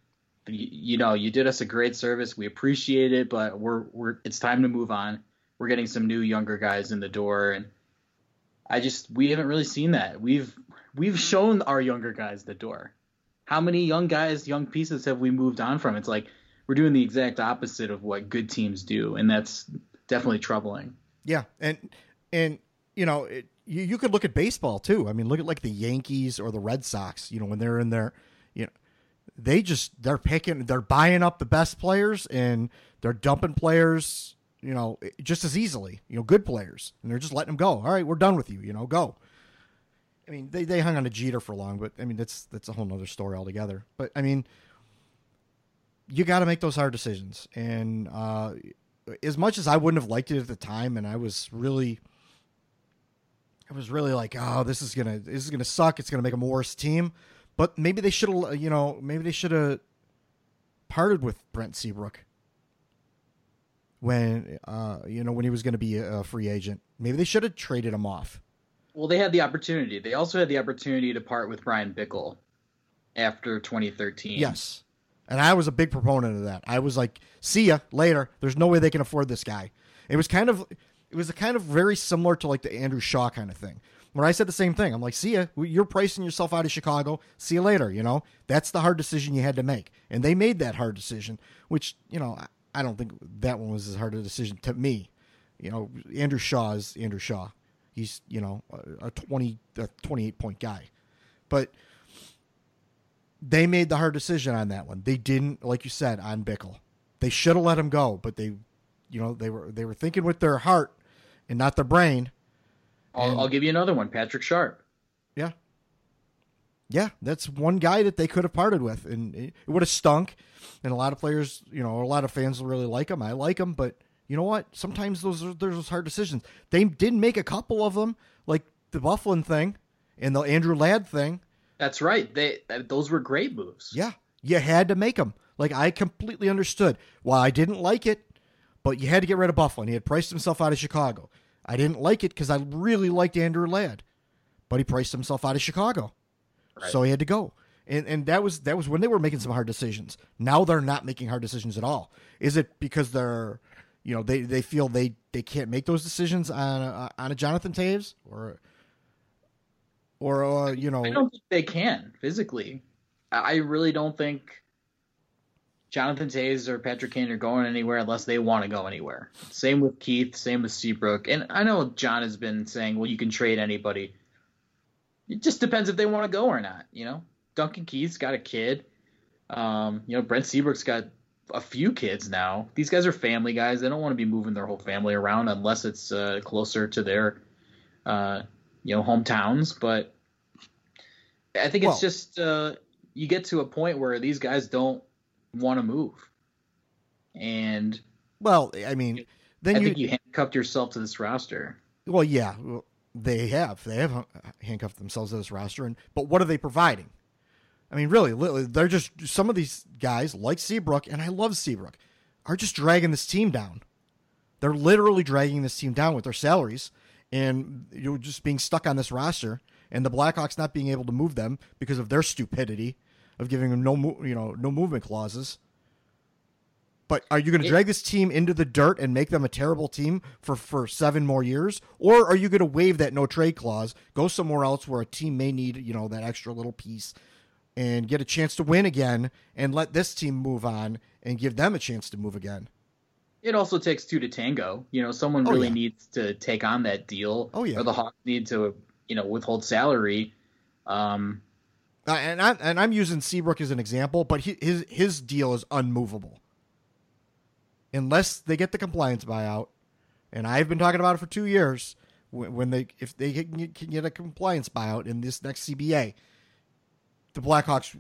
you, you know, you did us a great service. We appreciate it, but we're we're it's time to move on. We're getting some new younger guys in the door, and I just we haven't really seen that. We've we've shown our younger guys the door. How many young guys, young pieces have we moved on from? It's like we're doing the exact opposite of what good teams do, and that's definitely troubling. Yeah, and and you know, it, you you could look at baseball too. I mean, look at like the Yankees or the Red Sox. You know, when they're in their you know they just they're picking they're buying up the best players and they're dumping players you know just as easily you know good players. And they're just letting them go. All right we're done with you you know go. I mean they, they hung on a jeter for long but i mean that's that's a whole nother story altogether. But i mean you got to make those hard decisions. And uh as much as i wouldn't have liked it at the time and i was really i was really like oh this is gonna this is gonna suck. It's gonna make a worse team. But maybe they should have, you know, maybe they should have parted with Brent Seabrook when, uh, you know, when he was going to be a free agent. Maybe they should have traded him off. Well, they had the opportunity. They also had the opportunity to part with Bryan Bickell after 2013. Yes. And I was a big proponent of that. I was like, see ya later. There's no way they can afford this guy. It was kind of, it was a kind of very similar to like the Andrew Shaw kind of thing where I said the same thing. I'm like, see ya. You're pricing yourself out of Chicago. See you later. You know, that's the hard decision you had to make. And they made that hard decision, which, you know, I don't think that one was as hard a decision to me. You know, Andrew Shaw is Andrew Shaw. He's, you know, a 20, a 28 point guy. But they made the hard decision on that one. They didn't, like you said, on Bickell. They should have let him go, but they, you know, they were they were thinking with their heart and not their brain I'll, I'll give you another one, Patrick Sharp. Yeah, yeah, that's one guy that they could have parted with, and it, would have stunk. And a lot of players, you know, a lot of fans really like him. I like him, but you know what? Sometimes those are, there's those hard decisions. They did make a couple of them, like the Byfuglien thing and the Andrew Ladd thing. That's right. They uh, those were great moves. Yeah, you had to make them. Like I completely understood. While I didn't like it, but you had to get rid of Byfuglien. He had priced himself out of Chicago. I didn't like it because I really liked Andrew Ladd, but he priced himself out of Chicago, right. so he had to go. And and that was that was when they were making some hard decisions. Now they're not making hard decisions at all. Is it because they're, you know, they, they feel they, they can't make those decisions on a, on a Jonathan Toews or or uh, you know? I don't think they can physically. I really don't think Jonathan Toews or Patrick Kane are going anywhere unless they want to go anywhere. Same with Keith, same with Seabrook. And I know John has been saying, well, you can trade anybody. It just depends if they want to go or not, you know? Duncan Keith's got a kid. Um, you know, Brent Seabrook's got a few kids now. These guys are family guys. They don't want to be moving their whole family around unless it's uh, closer to their, uh, you know, hometowns. But I think it's Well- just uh, you get to a point where these guys don't want to move, and Well, I mean, then I you, think you handcuffed yourself to this roster. well, yeah, well, they have they have uh, handcuffed themselves to this roster, and but what are they providing? I mean, really, li- they're just some of these guys like Seabrook, and I love Seabrook, are just dragging this team down. They're literally dragging this team down with their salaries, and you're just being stuck on this roster, and the Blackhawks not being able to move them because of their stupidity of giving them no, you know, no movement clauses. But are you going to drag this team into the dirt and make them a terrible team for, for seven more years? Or are you going to waive that no trade clause, go somewhere else where a team may need, you know, that extra little piece and get a chance to win again and let this team move on and give them a chance to move again? It also takes two to tango. You know, someone Oh, really yeah. needs to take on that deal. Oh, yeah. Or the Hawks need to, you know, withhold salary. Um, Uh, and I'm and I'm using Seabrook as an example, but he, his his deal is unmovable unless they get the compliance buyout. And I've been talking about it for two years. When, they if they can get, a compliance buyout in this next CBA, the Blackhawks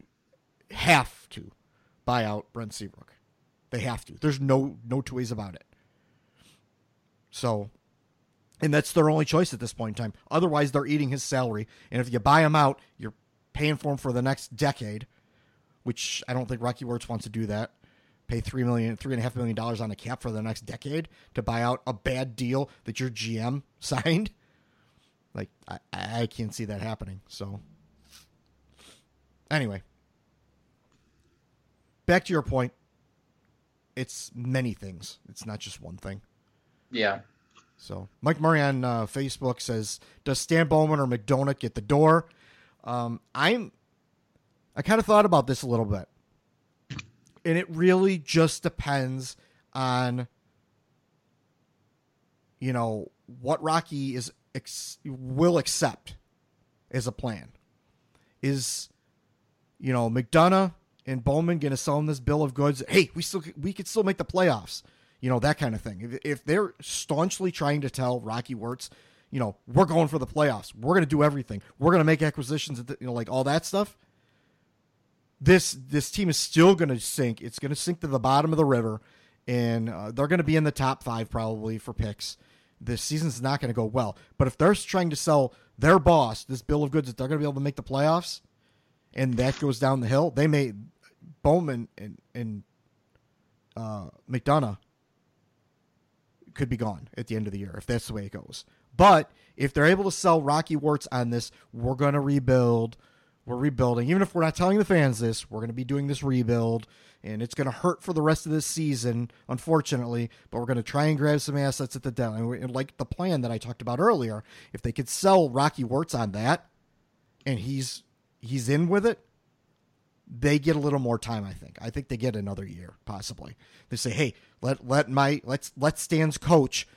have to buy out Brent Seabrook. They have to. There's no no two ways about it. So, and that's their only choice at this point in time. Otherwise, they're eating his salary. And if you buy him out, you're paying for him for the next decade, which I don't think Rocky Wirtz wants to do that. Pay three million, three and a half million dollars on a cap for the next decade to buy out a bad deal that your GM signed. Like I, I can't see that happening. So anyway, back to your point. It's many things. It's not just one thing. yeah. So Mike Murray on uh, Facebook says, "Does Stan Bowman or McDonough get the door?" Um, I'm. I kind of thought about this a little bit, and it really just depends on, you know, what Rocky is ex- will accept as a plan. Is, you know, McDonough and Bowman going to sell him this bill of goods? Hey, we still we could still make the playoffs you know that kind of thing. If, if they're staunchly trying to tell Rocky Wirtz, you know, we're going for the playoffs, we're going to do everything, we're going to make acquisitions, you know, like all that stuff. This this team is still going to sink. It's going to sink to the bottom of the river, and uh, they're going to be in the top five probably for picks. This season's not going to go well. But if they're trying to sell their boss this bill of goods that they're going to be able to make the playoffs, and that goes down the hill, they may Bowman and and uh, McDonough could be gone at the end of the year if that's the way it goes. But if they're able to sell Rocky Wirtz on this, we're going to rebuild. We're rebuilding. Even if we're not telling the fans this, we're going to be doing this rebuild, and it's going to hurt for the rest of this season, unfortunately. But we're going to try and grab some assets at the deadline. And like the plan that I talked about earlier, if they could sell Rocky Wirtz on that, and he's he's in with it, they get a little more time. I think. I think they get another year, possibly. They say, "Hey, let let my let's let Stan's coach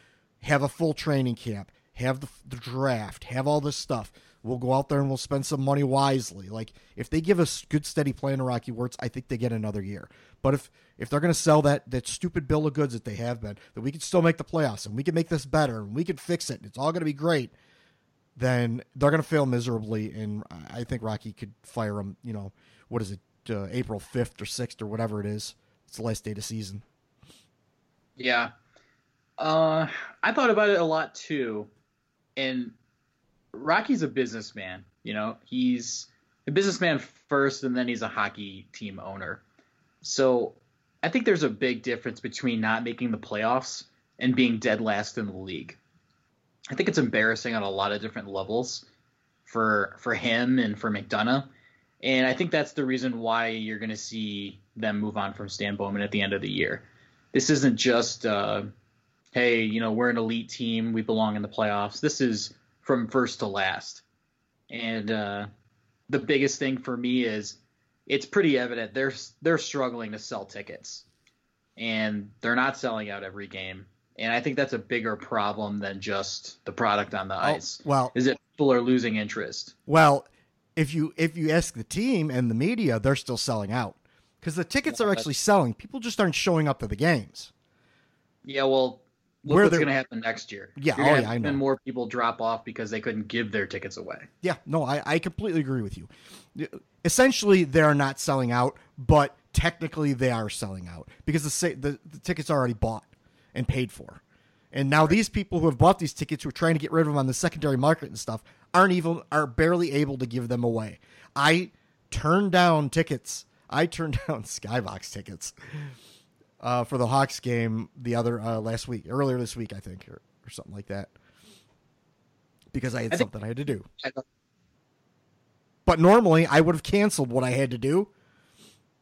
have a full training camp, have the, the draft, have all this stuff. We'll go out there and we'll spend some money wisely." Like if they give us good, steady plan to Rocky Wirtz, I think they get another year. But if if they're going to sell that that stupid bill of goods that they have been, that we can still make the playoffs and we can make this better and we can fix it, and it's all going to be great then they're going to fail miserably. And I think Rocky could fire him. You know, what is it, uh, April fifth or sixth or whatever it is? It's the last day of the season. Yeah. Uh, I thought about it a lot too. And Rocky's a businessman. You know, he's a businessman first, and then he's a hockey team owner. So I think there's a big difference between not making the playoffs and being dead last in the league. I think it's embarrassing on a lot of different levels for for him and for McDonough. And I think that's the reason why you're going to see them move on from Stan Bowman at the end of the year. This isn't just, uh, hey, you know, we're an elite team, we belong in the playoffs. This is from first to last. And uh, the biggest thing for me is it's pretty evident they're they're struggling to sell tickets, and they're not selling out every game. And I think that's a bigger problem than just the product on the ice. well- is that people are losing interest. Well, if you if you ask the team and the media, they're still selling out because the tickets are actually selling. People just aren't showing up to the games. Yeah, well, look Where what's going to happen next year. Yeah, oh, yeah, I know. even more people drop off because they couldn't give their tickets away. Yeah, no, I, I completely agree with you. Essentially, they're not selling out, but technically they are selling out because the the, the tickets are already bought and paid for. And now these people who have bought these tickets who are trying to get rid of them on the secondary market and stuff aren't even are barely able to give them away. I turned down tickets. I turned down Skybox tickets uh, for the Hawks game the other uh, last week, earlier this week, I think, or, or something like that, because I had I think- something I had to do. But normally I would have canceled what I had to do.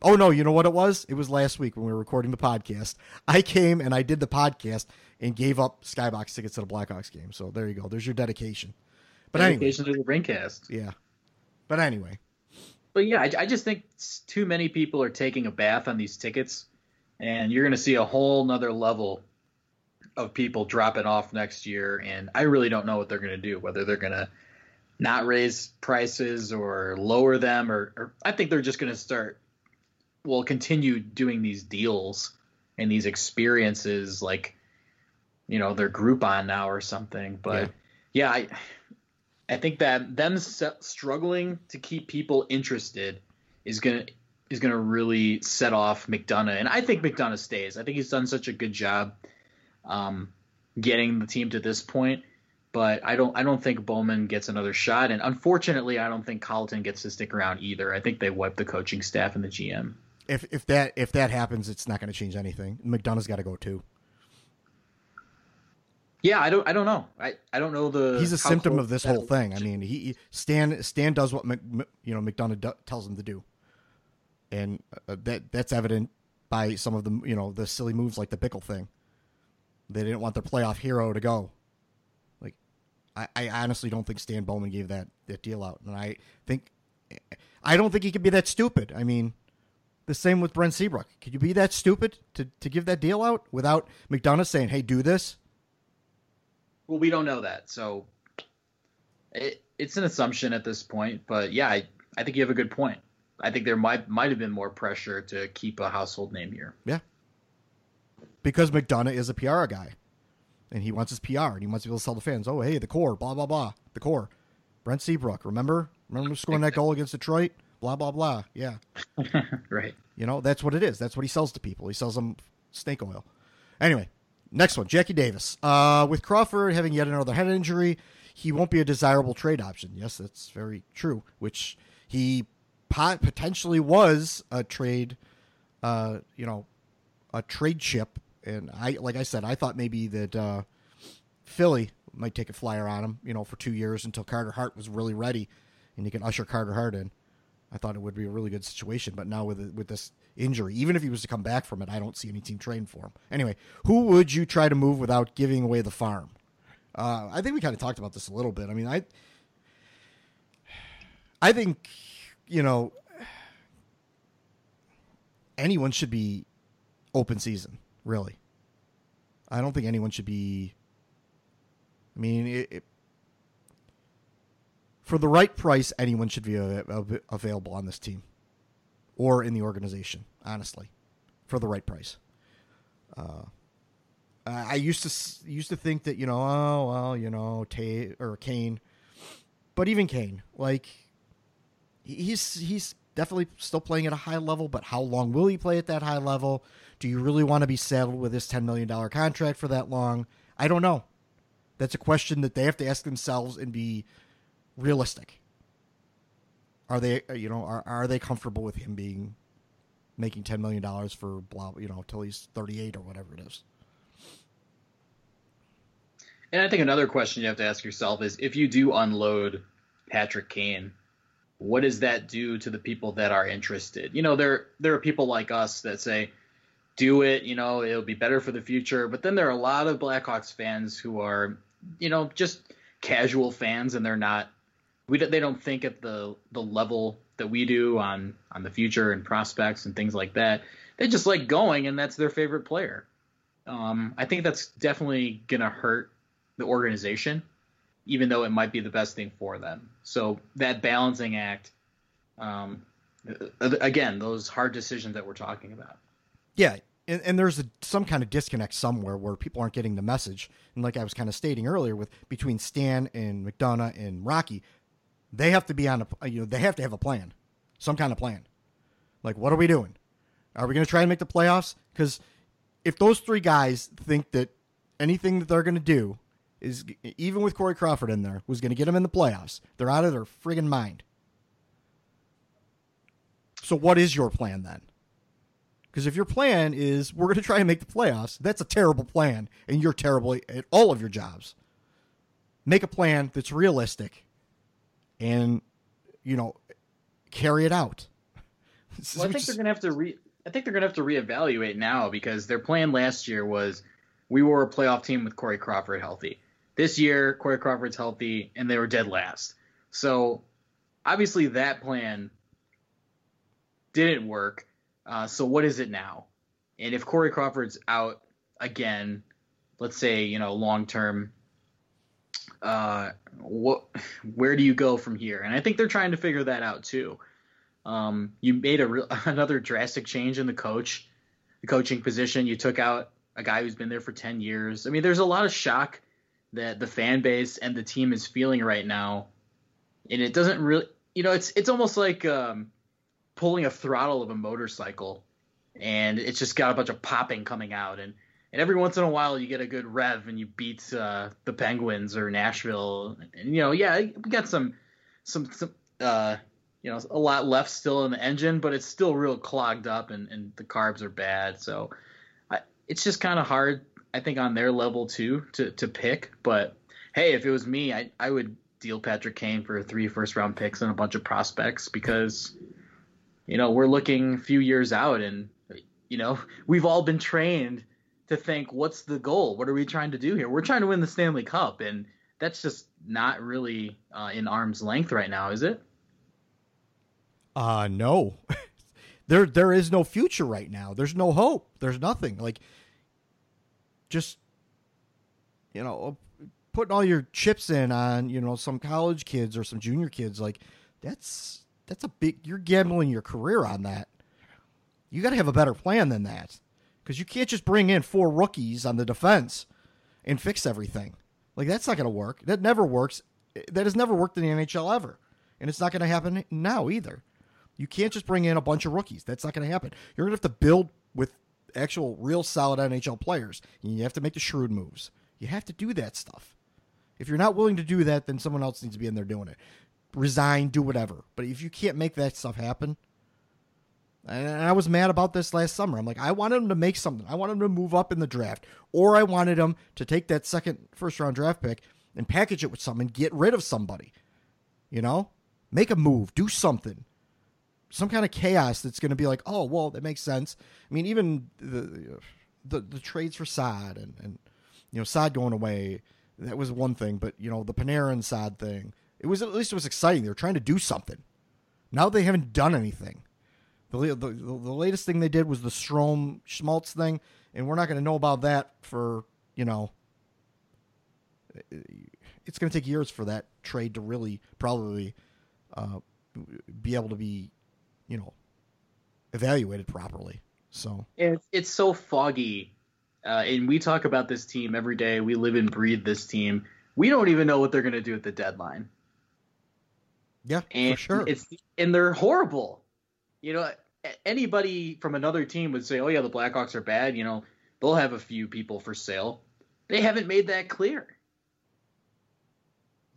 Oh no, you know what it was? It was last week when we were recording the podcast. I came and I did the podcast and gave up Skybox tickets to the Blackhawks game. So there you go. There's your dedication. But anyway, Dedication to the Rinkcast. yeah. But anyway, But yeah, I, I just think too many people are taking a bath on these tickets, and you're going to see a whole nother level of people dropping off next year. And I really don't know what they're going to do. Whether they're going to not raise prices or lower them, or, or I think they're just going to start, well, continue doing these deals and these experiences, like you know, their Groupon now or something. But yeah, I. I think that them struggling to keep people interested is gonna is gonna really set off McDonough, and I think McDonough stays. I think he's done such a good job um, getting the team to this point, but I don't I don't think Bowman gets another shot, and unfortunately, I don't think Colliton gets to stick around either. I think they wipe the coaching staff and the GM. if if that if that happens, it's not going to change anything. McDonough's got to go too. Yeah, I don't I don't know. I, I don't know the. He's a symptom of this whole thing. I mean, he Stan Stan does what Mc- you know McDonough do, tells him to do, and uh, that that's evident by some of the you know the silly moves like the Bickell thing. They didn't want their playoff hero to go. Like, I, I honestly don't think Stan Bowman gave that that deal out, and I think I don't think he could be that stupid. I mean, the same with Brent Seabrook. Could you be that stupid to to give that deal out without McDonough saying, "Hey, do this"? Well, we don't know that, so it, it's an assumption at this point. But yeah, I, I think you have a good point. I think there might might have been more pressure to keep a household name here. Yeah. Because McDonough is a PR guy. And he wants his PR and he wants to be able to tell the fans, oh, hey, the core, blah, blah, blah. The core. Brent Seabrook, remember? Remember scoring that goal against Detroit? Blah, blah, blah. Yeah. right. You know, that's what it is. That's what he sells to people. He sells them snake oil. Anyway, next one Jackie Davis. Uh, with Crawford having yet another head injury, he won't be a desirable trade option. Yes, that's very true, which he pot- potentially was a trade, uh, you know, a trade chip. And I, like I said, I thought maybe that uh, Philly might take a flyer on him, you know, for two years until Carter Hart was really ready, and you can usher Carter Hart in. I thought it would be a really good situation, but now with with this injury, even if he was to come back from it, I don't see any team trading for him. Anyway, who would you try to move without giving away the farm? Uh, I think we kind of talked about this a little bit. I mean, I I think you know anyone should be open season. Really, I don't think anyone should be. I mean, it, it, for the right price, anyone should be a, a, available on this team or in the organization. Honestly, for the right price. Uh, I used to used to think that you know, oh well, you know, Tay or Kane, but even Kane, like he's he's definitely still playing at a high level. But how long will he play at that high level? Do you really want to be saddled with this ten million dollar contract for that long? I don't know. That's a question that they have to ask themselves and be realistic. Are they, uh, you know, are are they comfortable with him being making ten million dollars for blah, you know, till he's thirty eight or whatever it is? And I think another question you have to ask yourself is if you do unload Patrick Kane, what does that do to the people that are interested? You know, there there are people like us that say, do it, you know, it'll be better for the future. But then there are a lot of Blackhawks fans who are, you know, just casual fans and they're not we they don't think at the the level that we do on on the future and prospects and things like that. They just like going, and that's their favorite player. Um, I think that's definitely gonna hurt the organization, even though it might be the best thing for them. So that balancing act, um, again, those hard decisions that we're talking about. Yeah, and, and there's a, some kind of disconnect somewhere where people aren't getting the message. And like I was kind of stating earlier, with between Stan and McDonough and Rocky, they have to be on a you know they have to have a plan, some kind of plan. Like, what are we doing? Are we going to try and make the playoffs? Because if those three guys think that anything that they're going to do is even with Corey Crawford in there was going to get them in the playoffs, they're out of their friggin' mind. So, what is your plan then? Because if your plan is we're going to try and make the playoffs, that's a terrible plan, and you're terrible at all of your jobs. Make a plan that's realistic, and you know, carry it out. Well, I think they're going to have to re. I think they're going to have to reevaluate now because their plan last year was we were a playoff team with Corey Crawford healthy. This year, Corey Crawford's healthy, and they were dead last. So obviously, that plan didn't work uh, so what is it now? And if Corey Crawford's out again, let's say you know long term, uh, what where do you go from here? And I think they're trying to figure that out too. Um, you made a real, another drastic change in the coach, the coaching position. You took out a guy who's been there for ten years. I mean, there's a lot of shock that the fan base and the team is feeling right now, and it doesn't really, you know, it's it's almost like um, pulling a throttle of a motorcycle. And it's just got a bunch of popping coming out. And and every once in a while you get a good rev and you beat uh, the Penguins or Nashville. And you know yeah we got some some some uh, you know a lot left still in the engine but it's still real clogged up and, and the carbs are bad. So I, it's just kind of hard I think on their level too to to pick but hey if it was me I I would deal Patrick Kane for three first round picks and a bunch of prospects because you know, we're looking a few years out and, you know, we've all been trained to think, what's the goal? What are we trying to do here? We're trying to win the Stanley Cup. And that's just not really uh, in arm's length right now, is it? Uh, no. there, there is no future right now. There's no hope. There's nothing. Like, just, you know, putting all your chips in on, you know, some college kids or some junior kids, like, that's that's a big. You're gambling your career on that. You got to have a better plan than that, because you can't just bring in four rookies on the defense and fix everything. Like that's not going to work. That never works. That has never worked in the NHL ever, and it's not going to happen now either. You can't just bring in a bunch of rookies. That's not going to happen. You're going to have to build with actual, real solid NHL players. You have to make the shrewd moves. You have to do that stuff. If you're not willing to do that, then someone else needs to be in there doing it resign, do whatever. But if you can't make that stuff happen, and I was mad about this last summer. I'm like, I wanted him to make something. I wanted him to move up in the draft, or I wanted him to take that second first round draft pick and package it with something, get rid of somebody. You know, make a move, do something, some kind of chaos that's going to be like, oh, well, that makes sense. I mean, even the the, the trades for Saad and and you know Saad going away, that was one thing, but you know the Panarin Saad thing it was at least it was exciting. They were trying to do something. Now they haven't done anything. The, the, the, the latest thing they did was the Strome Schmaltz thing, and we're not going to know about that for, you know, it's going to take years for that trade to really probably uh, be able to be, you know, evaluated properly. So it's, it's so foggy. Uh, and we talk about this team every day. We live and breathe this team. We don't even know what they're going to do at the deadline. Yeah, and for sure. It's and they're horrible. You know, anybody from another team would say, "Oh yeah, the Blackhawks are bad." You know, they'll have a few people for sale. They haven't made that clear.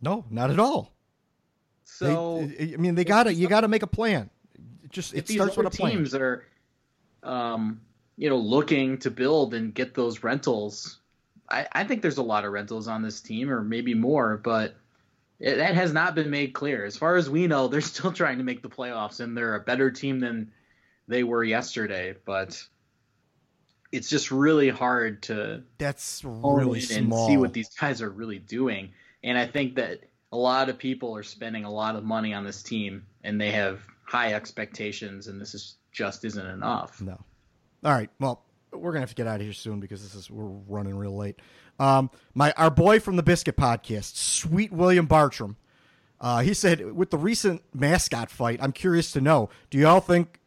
No, not at all. So they, I mean, they got to you got to make a plan. It just it starts with a plan. Teams are, um, you know, looking to build and get those rentals. I, I think there's a lot of rentals on this team, or maybe more, but that has not been made clear. As far as we know, they're still trying to make the playoffs, and they're a better team than they were yesterday. But it's just really hard to that's really small and see what these guys are really doing. And I think that a lot of people are spending a lot of money on this team, and they have high expectations, and this is just isn't enough. No. All right. Well, we're gonna have to get out of here soon because this is we're running real late. Um, my our boy from the Biscuit Podcast, Sweet William Bartram, uh, he said with the recent mascot fight, I'm curious to know, do you all think,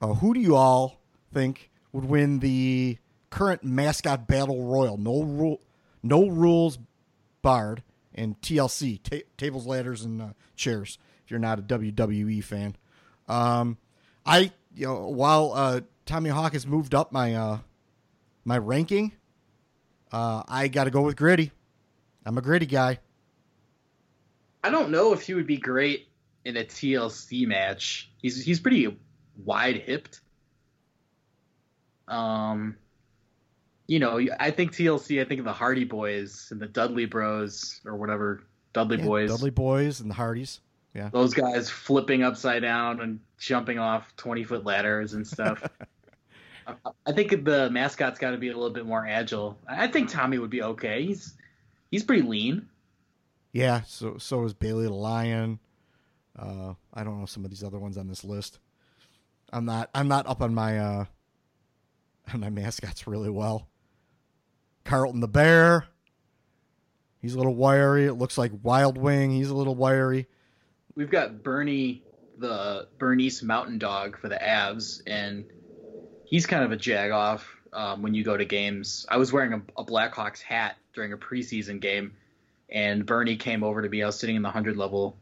uh, who do you all think would win the current mascot battle royal? No rule, no rules barred, and TLC ta- tables, ladders, and uh, chairs. If you're not a WWE fan, um, I you know while uh, Tommy Hawk has moved up my uh, my ranking, uh, I got to go with Gritty. I'm a Gritty guy. I don't know if he would be great in a TLC match. He's he's pretty wide hipped. Um, you know, I think TLC. I think of the Hardy Boys and the Dudley Bros or whatever Dudley Yeah, Boys. Dudley Boys, and the Hardys. Yeah. Those guys flipping upside down and jumping off twenty foot ladders and stuff. I- think the mascot's got to be a little bit more agile. I think Tommy would be okay. He's he's pretty lean. Yeah, so so is Bailey the Lion. Uh, I don't know some of these other ones on this list. I'm not I'm not up on my uh, on my mascots really well. Carlton the Bear. He's a little wiry. It looks like Wild Wing. He's a little wiry. We've got Bernie, the Bernese Mountain Dog for the Avs, and he's kind of a jag off um, when you go to games. I was wearing a, a Blackhawks hat during a preseason game, and Bernie came over to me. I was sitting in the 100 level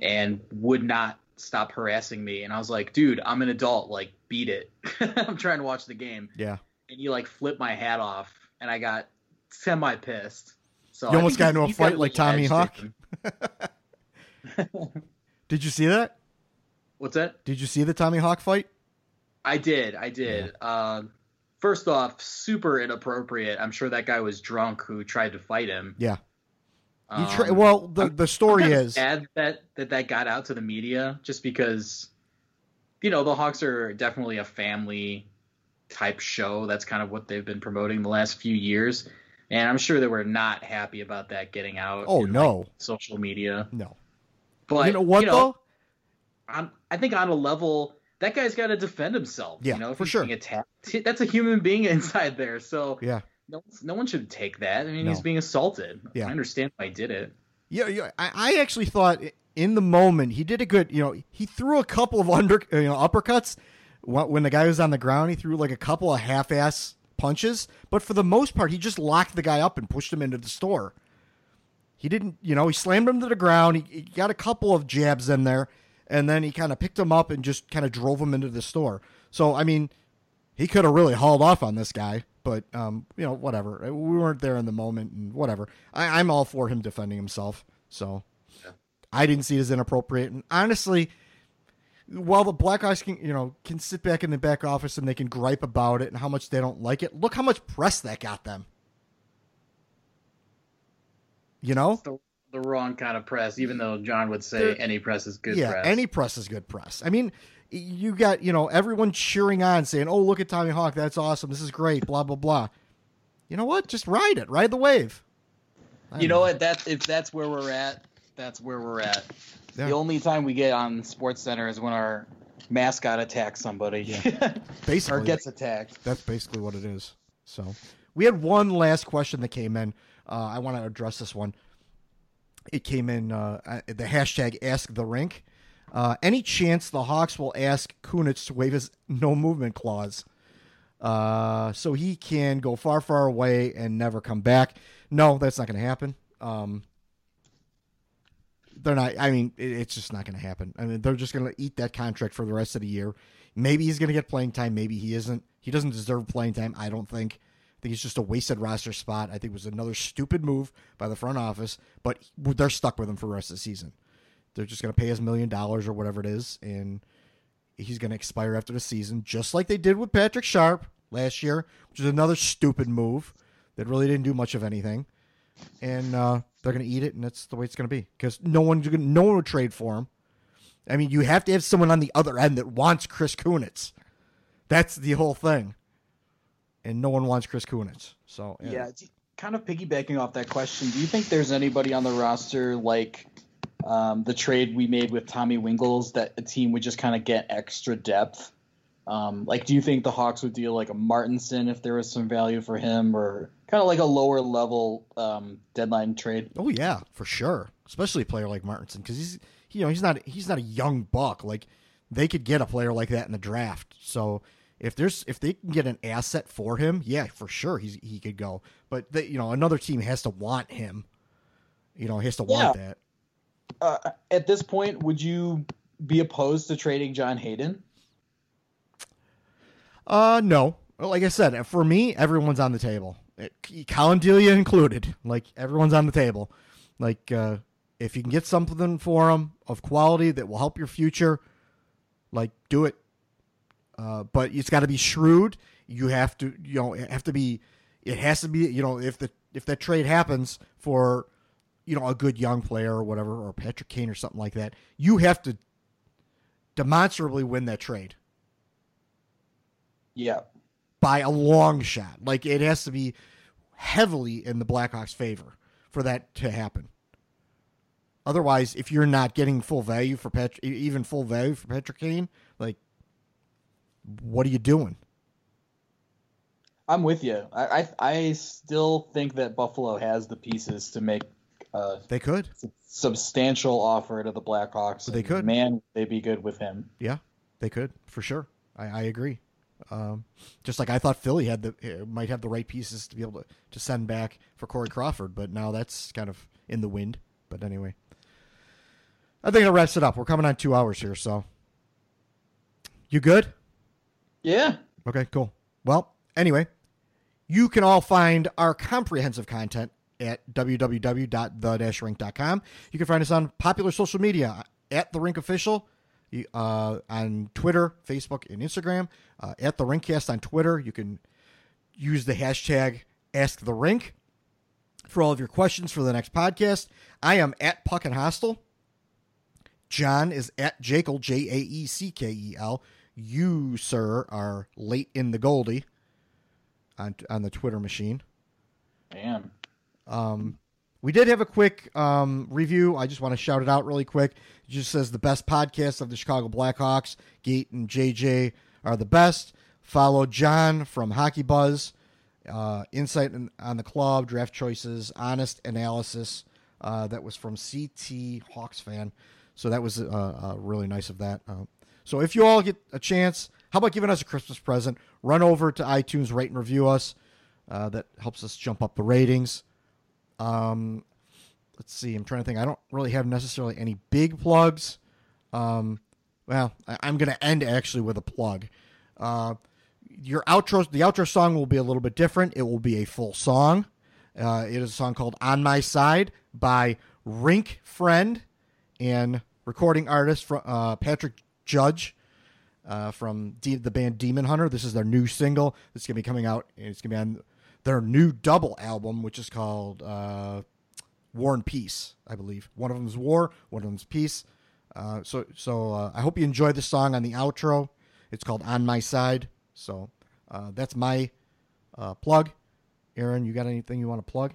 and would not stop harassing me. And I was like, dude, I'm an adult. Like, beat it. I'm trying to watch the game. Yeah. And he, like, flipped my hat off, and I got semi pissed. So You I almost got into a fight like Tommy Hawk? Did you see that? What's that? Did you see the Tommy Hawk fight? I did. I did. Um, first off, super inappropriate. I'm sure that guy was drunk who tried to fight him. Yeah. You Um, try, well, the the story I'm is sad that that that got out to the media just because, you know, the Hawks are definitely a family type show. That's kind of what they've been promoting the last few years, and I'm sure they were not happy about that getting out. Oh in, no, like, social media. no. But you know what though? on, I think on a level that guy's got to defend himself. Yeah, you know, for sure. being attacked, that's a human being inside there. So Yeah. no, no one should take that. I mean, No. he's being assaulted. Yeah. I understand why he did it. Yeah, yeah. I, I actually thought in the moment he did a good. You know, he threw a couple of under, you know, uppercuts when the guy was on the ground. He threw like a couple of half-ass punches, but for the most part, he just locked the guy up and pushed him into the store. He didn't, you know, he slammed him to the ground. He, he got a couple of jabs in there, and then he kind of picked him up and just kind of drove him into the store. So, I mean, he could have really hauled off on this guy, but um, you know, whatever. We weren't there in the moment, and whatever. I, I'm all for him defending himself. So, I didn't see it as inappropriate. And honestly, while the black Blackhawks can, you know, can sit back in the back office and they can gripe about it and how much they don't like it, look how much press that got them. You know, It's the, the wrong kind of press, even though John would say There- any press is good yeah, press. any press is good press. I mean, you got you know everyone cheering on, saying, "Oh, look at Tommy Hawk, that's awesome, this is great," blah blah blah. You know what? Just ride it, ride the wave. I You don't know what? That if that's where we're at, that's where we're at. Yeah. The only time we get on Sports Center is when our mascot attacks somebody. Basically, or gets attacked. That's basically what it is. So we had one last question that came in. Uh, I want to address this one. It came in uh, uh, the hashtag Ask the Rink. Uh, any chance the Hawks will ask Kunitz to waive his no movement clause, uh, so he can go far, far away and never come back? No, that's not going to happen. Um, they're not. I mean, it, it's just not going to happen. I mean, they're just going to eat that contract for the rest of the year. Maybe he's going to get playing time. Maybe he isn't. He doesn't deserve playing time. I don't think. Think it's just a wasted roster spot. I think it was another stupid move by the front office, but they're stuck with him for the rest of the season. They're just going to pay his million dollars or whatever it is, and he's going to expire after the season, just like they did with Patrick Sharp last year, which is another stupid move that really didn't do much of anything. And uh, they're going to eat it, and that's the way it's going to be because no one's gonna, no one would trade for him. I mean, you have to have someone on the other end that wants Chris Kunitz. That's the whole thing, and no one wants Chris Kunitz. So Yeah. Do, kind of piggybacking off that question, do you think there's anybody on the roster like um, the trade we made with Tommy Wingels that a team would just kind of get extra depth? Um, like, do you think the Hawks would deal like a Martinsen if there was some value for him, or kind of like a lower level um, deadline trade? Oh yeah, for sure. Especially a player like Martinsen because he's you know he's not he's not a young buck. Like they could get a player like that in the draft. So if there's if they can get an asset for him, yeah, for sure he's he could go. But they, you know another team has to want him. You know, has to Yeah. want that. Uh, at this point, would you be opposed to trading John Hayden? Uh, no. Like I said, for me, everyone's on the table. Eh, Collin Delia included. Like everyone's on the table. Like uh, if you can get something for him of quality that will help your future, like do it. Uh, but it's got to be shrewd. You have to, you know, have to be. It has to be, you know, if the if that trade happens for, you know, a good young player or whatever, or Patrick Kane or something like that, you have to demonstrably win that trade Yeah. by a long shot. Like it has to be heavily in the Blackhawks' favor for that to happen. Otherwise, if you're not getting full value for Patrick, even full value for Patrick Kane, like what are you doing? I'm with you. I, I I still think that Buffalo has the pieces to make a They could. substantial offer to the Blackhawks. They could. Man, they'd be good with him. Yeah, they could for sure. I, I agree. Um, just like I thought Philly had the eh, might have the right pieces to be able to, to send back for Corey Crawford, but now that's kind of in the wind. But anyway, I think that wraps it up. We're coming on two hours here, so you good? Yeah. Okay, cool. Well, anyway, you can all find our comprehensive content at www.the-rink.com. You can find us on popular social media at The Rink Official uh, on Twitter, Facebook, and Instagram. Uh, at The Rinkcast on Twitter. You can use the hashtag Ask the Rink for all of your questions for the next podcast. I am at Puck and Hostel. John is at Jaeckel, J A E C K E L. You, sir, are late in the Goldie on on the Twitter machine. I am. Um, we did have a quick um, review. I just want to shout it out really quick. It just says the best podcast of the Chicago Blackhawks. Gate and JJ are the best. Follow John from Hockey Buzz. Uh, insight in, on the club, draft choices, honest analysis. Uh, that was from CT Hawks fan. So that was uh, uh, really nice of that. So if you all get a chance, how about giving us a Christmas present? Run over to iTunes, rate and review us. Uh, that helps us jump up the ratings. Um, let's see. I'm trying to think. I don't really have necessarily any big plugs. Um, well, I, I'm going to end actually with a plug. Uh, your outro, the outro song will be a little bit different. It will be a full song. Uh, it is a song called "On My Side" by Rink Friend and recording artist from uh, Patrick Judge uh, from D- the band Demon Hunter. This is their new single. It's gonna be coming out. And it's gonna be on their new double album, which is called uh, War and Peace, I believe. One of them is War, one of them is Peace. Uh, so, so uh, I hope you enjoy the song on the outro. It's called "On My Side." So uh, that's my uh, plug. Aaron, you got anything you want to plug?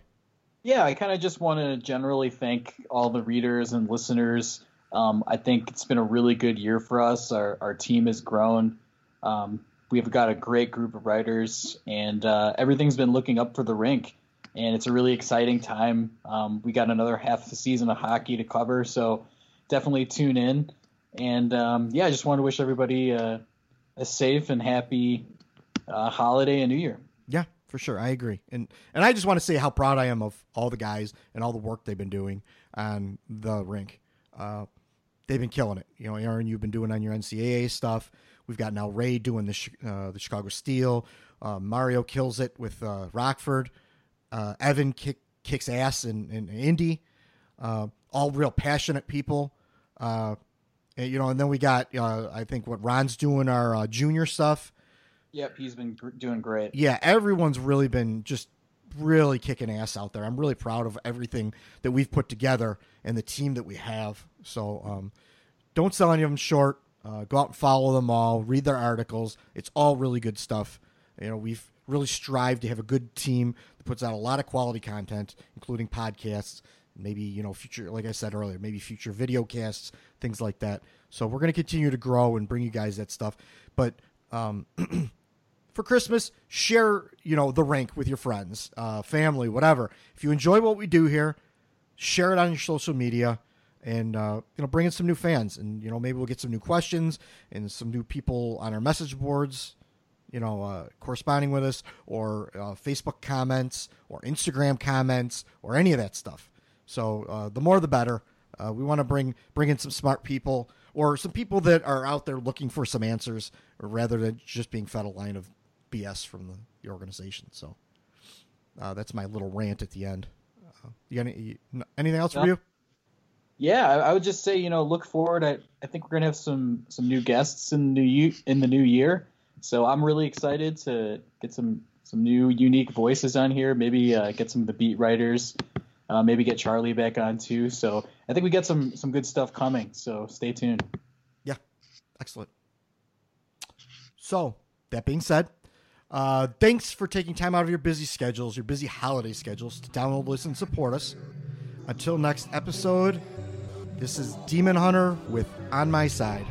Yeah, I kind of just want to generally thank all the readers and listeners. Um, I think it's been a really good year for us. Our, our team has grown. Um, we've got a great group of writers, and uh, everything's been looking up for the rink. And it's a really exciting time. Um, we got another half the season of hockey to cover, so definitely tune in. And um, yeah, I just want to wish everybody a, a safe and happy uh, holiday and New Year. Yeah, for sure. I agree. And and I just want to say how proud I am of all the guys and all the work they've been doing on the rink. Uh, they've been killing it. You know, Aaron, you've been doing on your NCAA stuff. We've got now Ray doing the uh, the Chicago Steel. Uh, Mario kills it with uh, Rockford. Uh, Evan kick, kicks ass in, in Indy. Uh, all real passionate people. Uh, and, you know, and then we got uh, I think what Ron's doing our uh, junior stuff. Yep, he's been gr- doing great. Yeah, everyone's really been just really kicking ass out there. I'm really proud of everything that we've put together and the team that we have. So um, don't sell any of them short. Uh, go out and follow them all. Read their articles. It's all really good stuff. You know, we've really strive to have a good team that puts out a lot of quality content, including podcasts, maybe you know future, like I said earlier, maybe future video casts, things like that. So we're going to continue to grow and bring you guys that stuff. But um, for Christmas, share you know the rank with your friends, uh, family, whatever. If you enjoy what we do here, share it on your social media, and uh, you know bring in some new fans, and you know maybe we'll get some new questions and some new people on our message boards. You know, uh, corresponding with us, or uh, Facebook comments, or Instagram comments, or any of that stuff. So uh, the more the better. Uh, we want to bring bring in some smart people or some people that are out there looking for some answers, rather than just being fed a line of BS from the, the organization. So uh, that's my little rant at the end. Uh, you got any, anything else for you? Yeah, I would just say you know look forward. I, I think we're gonna have some some new guests in the new in the new year. So I'm really excited to get some some new unique voices on here. Maybe uh, get some of the beat writers. Uh, maybe get Charlie back on too. So I think we got some some good stuff coming. So stay tuned. Yeah, excellent. So that being said, uh, thanks for taking time out of your busy schedules, your busy holiday schedules, to download, listen, and support us. Until next episode, this is Demon Hunter with On My Side.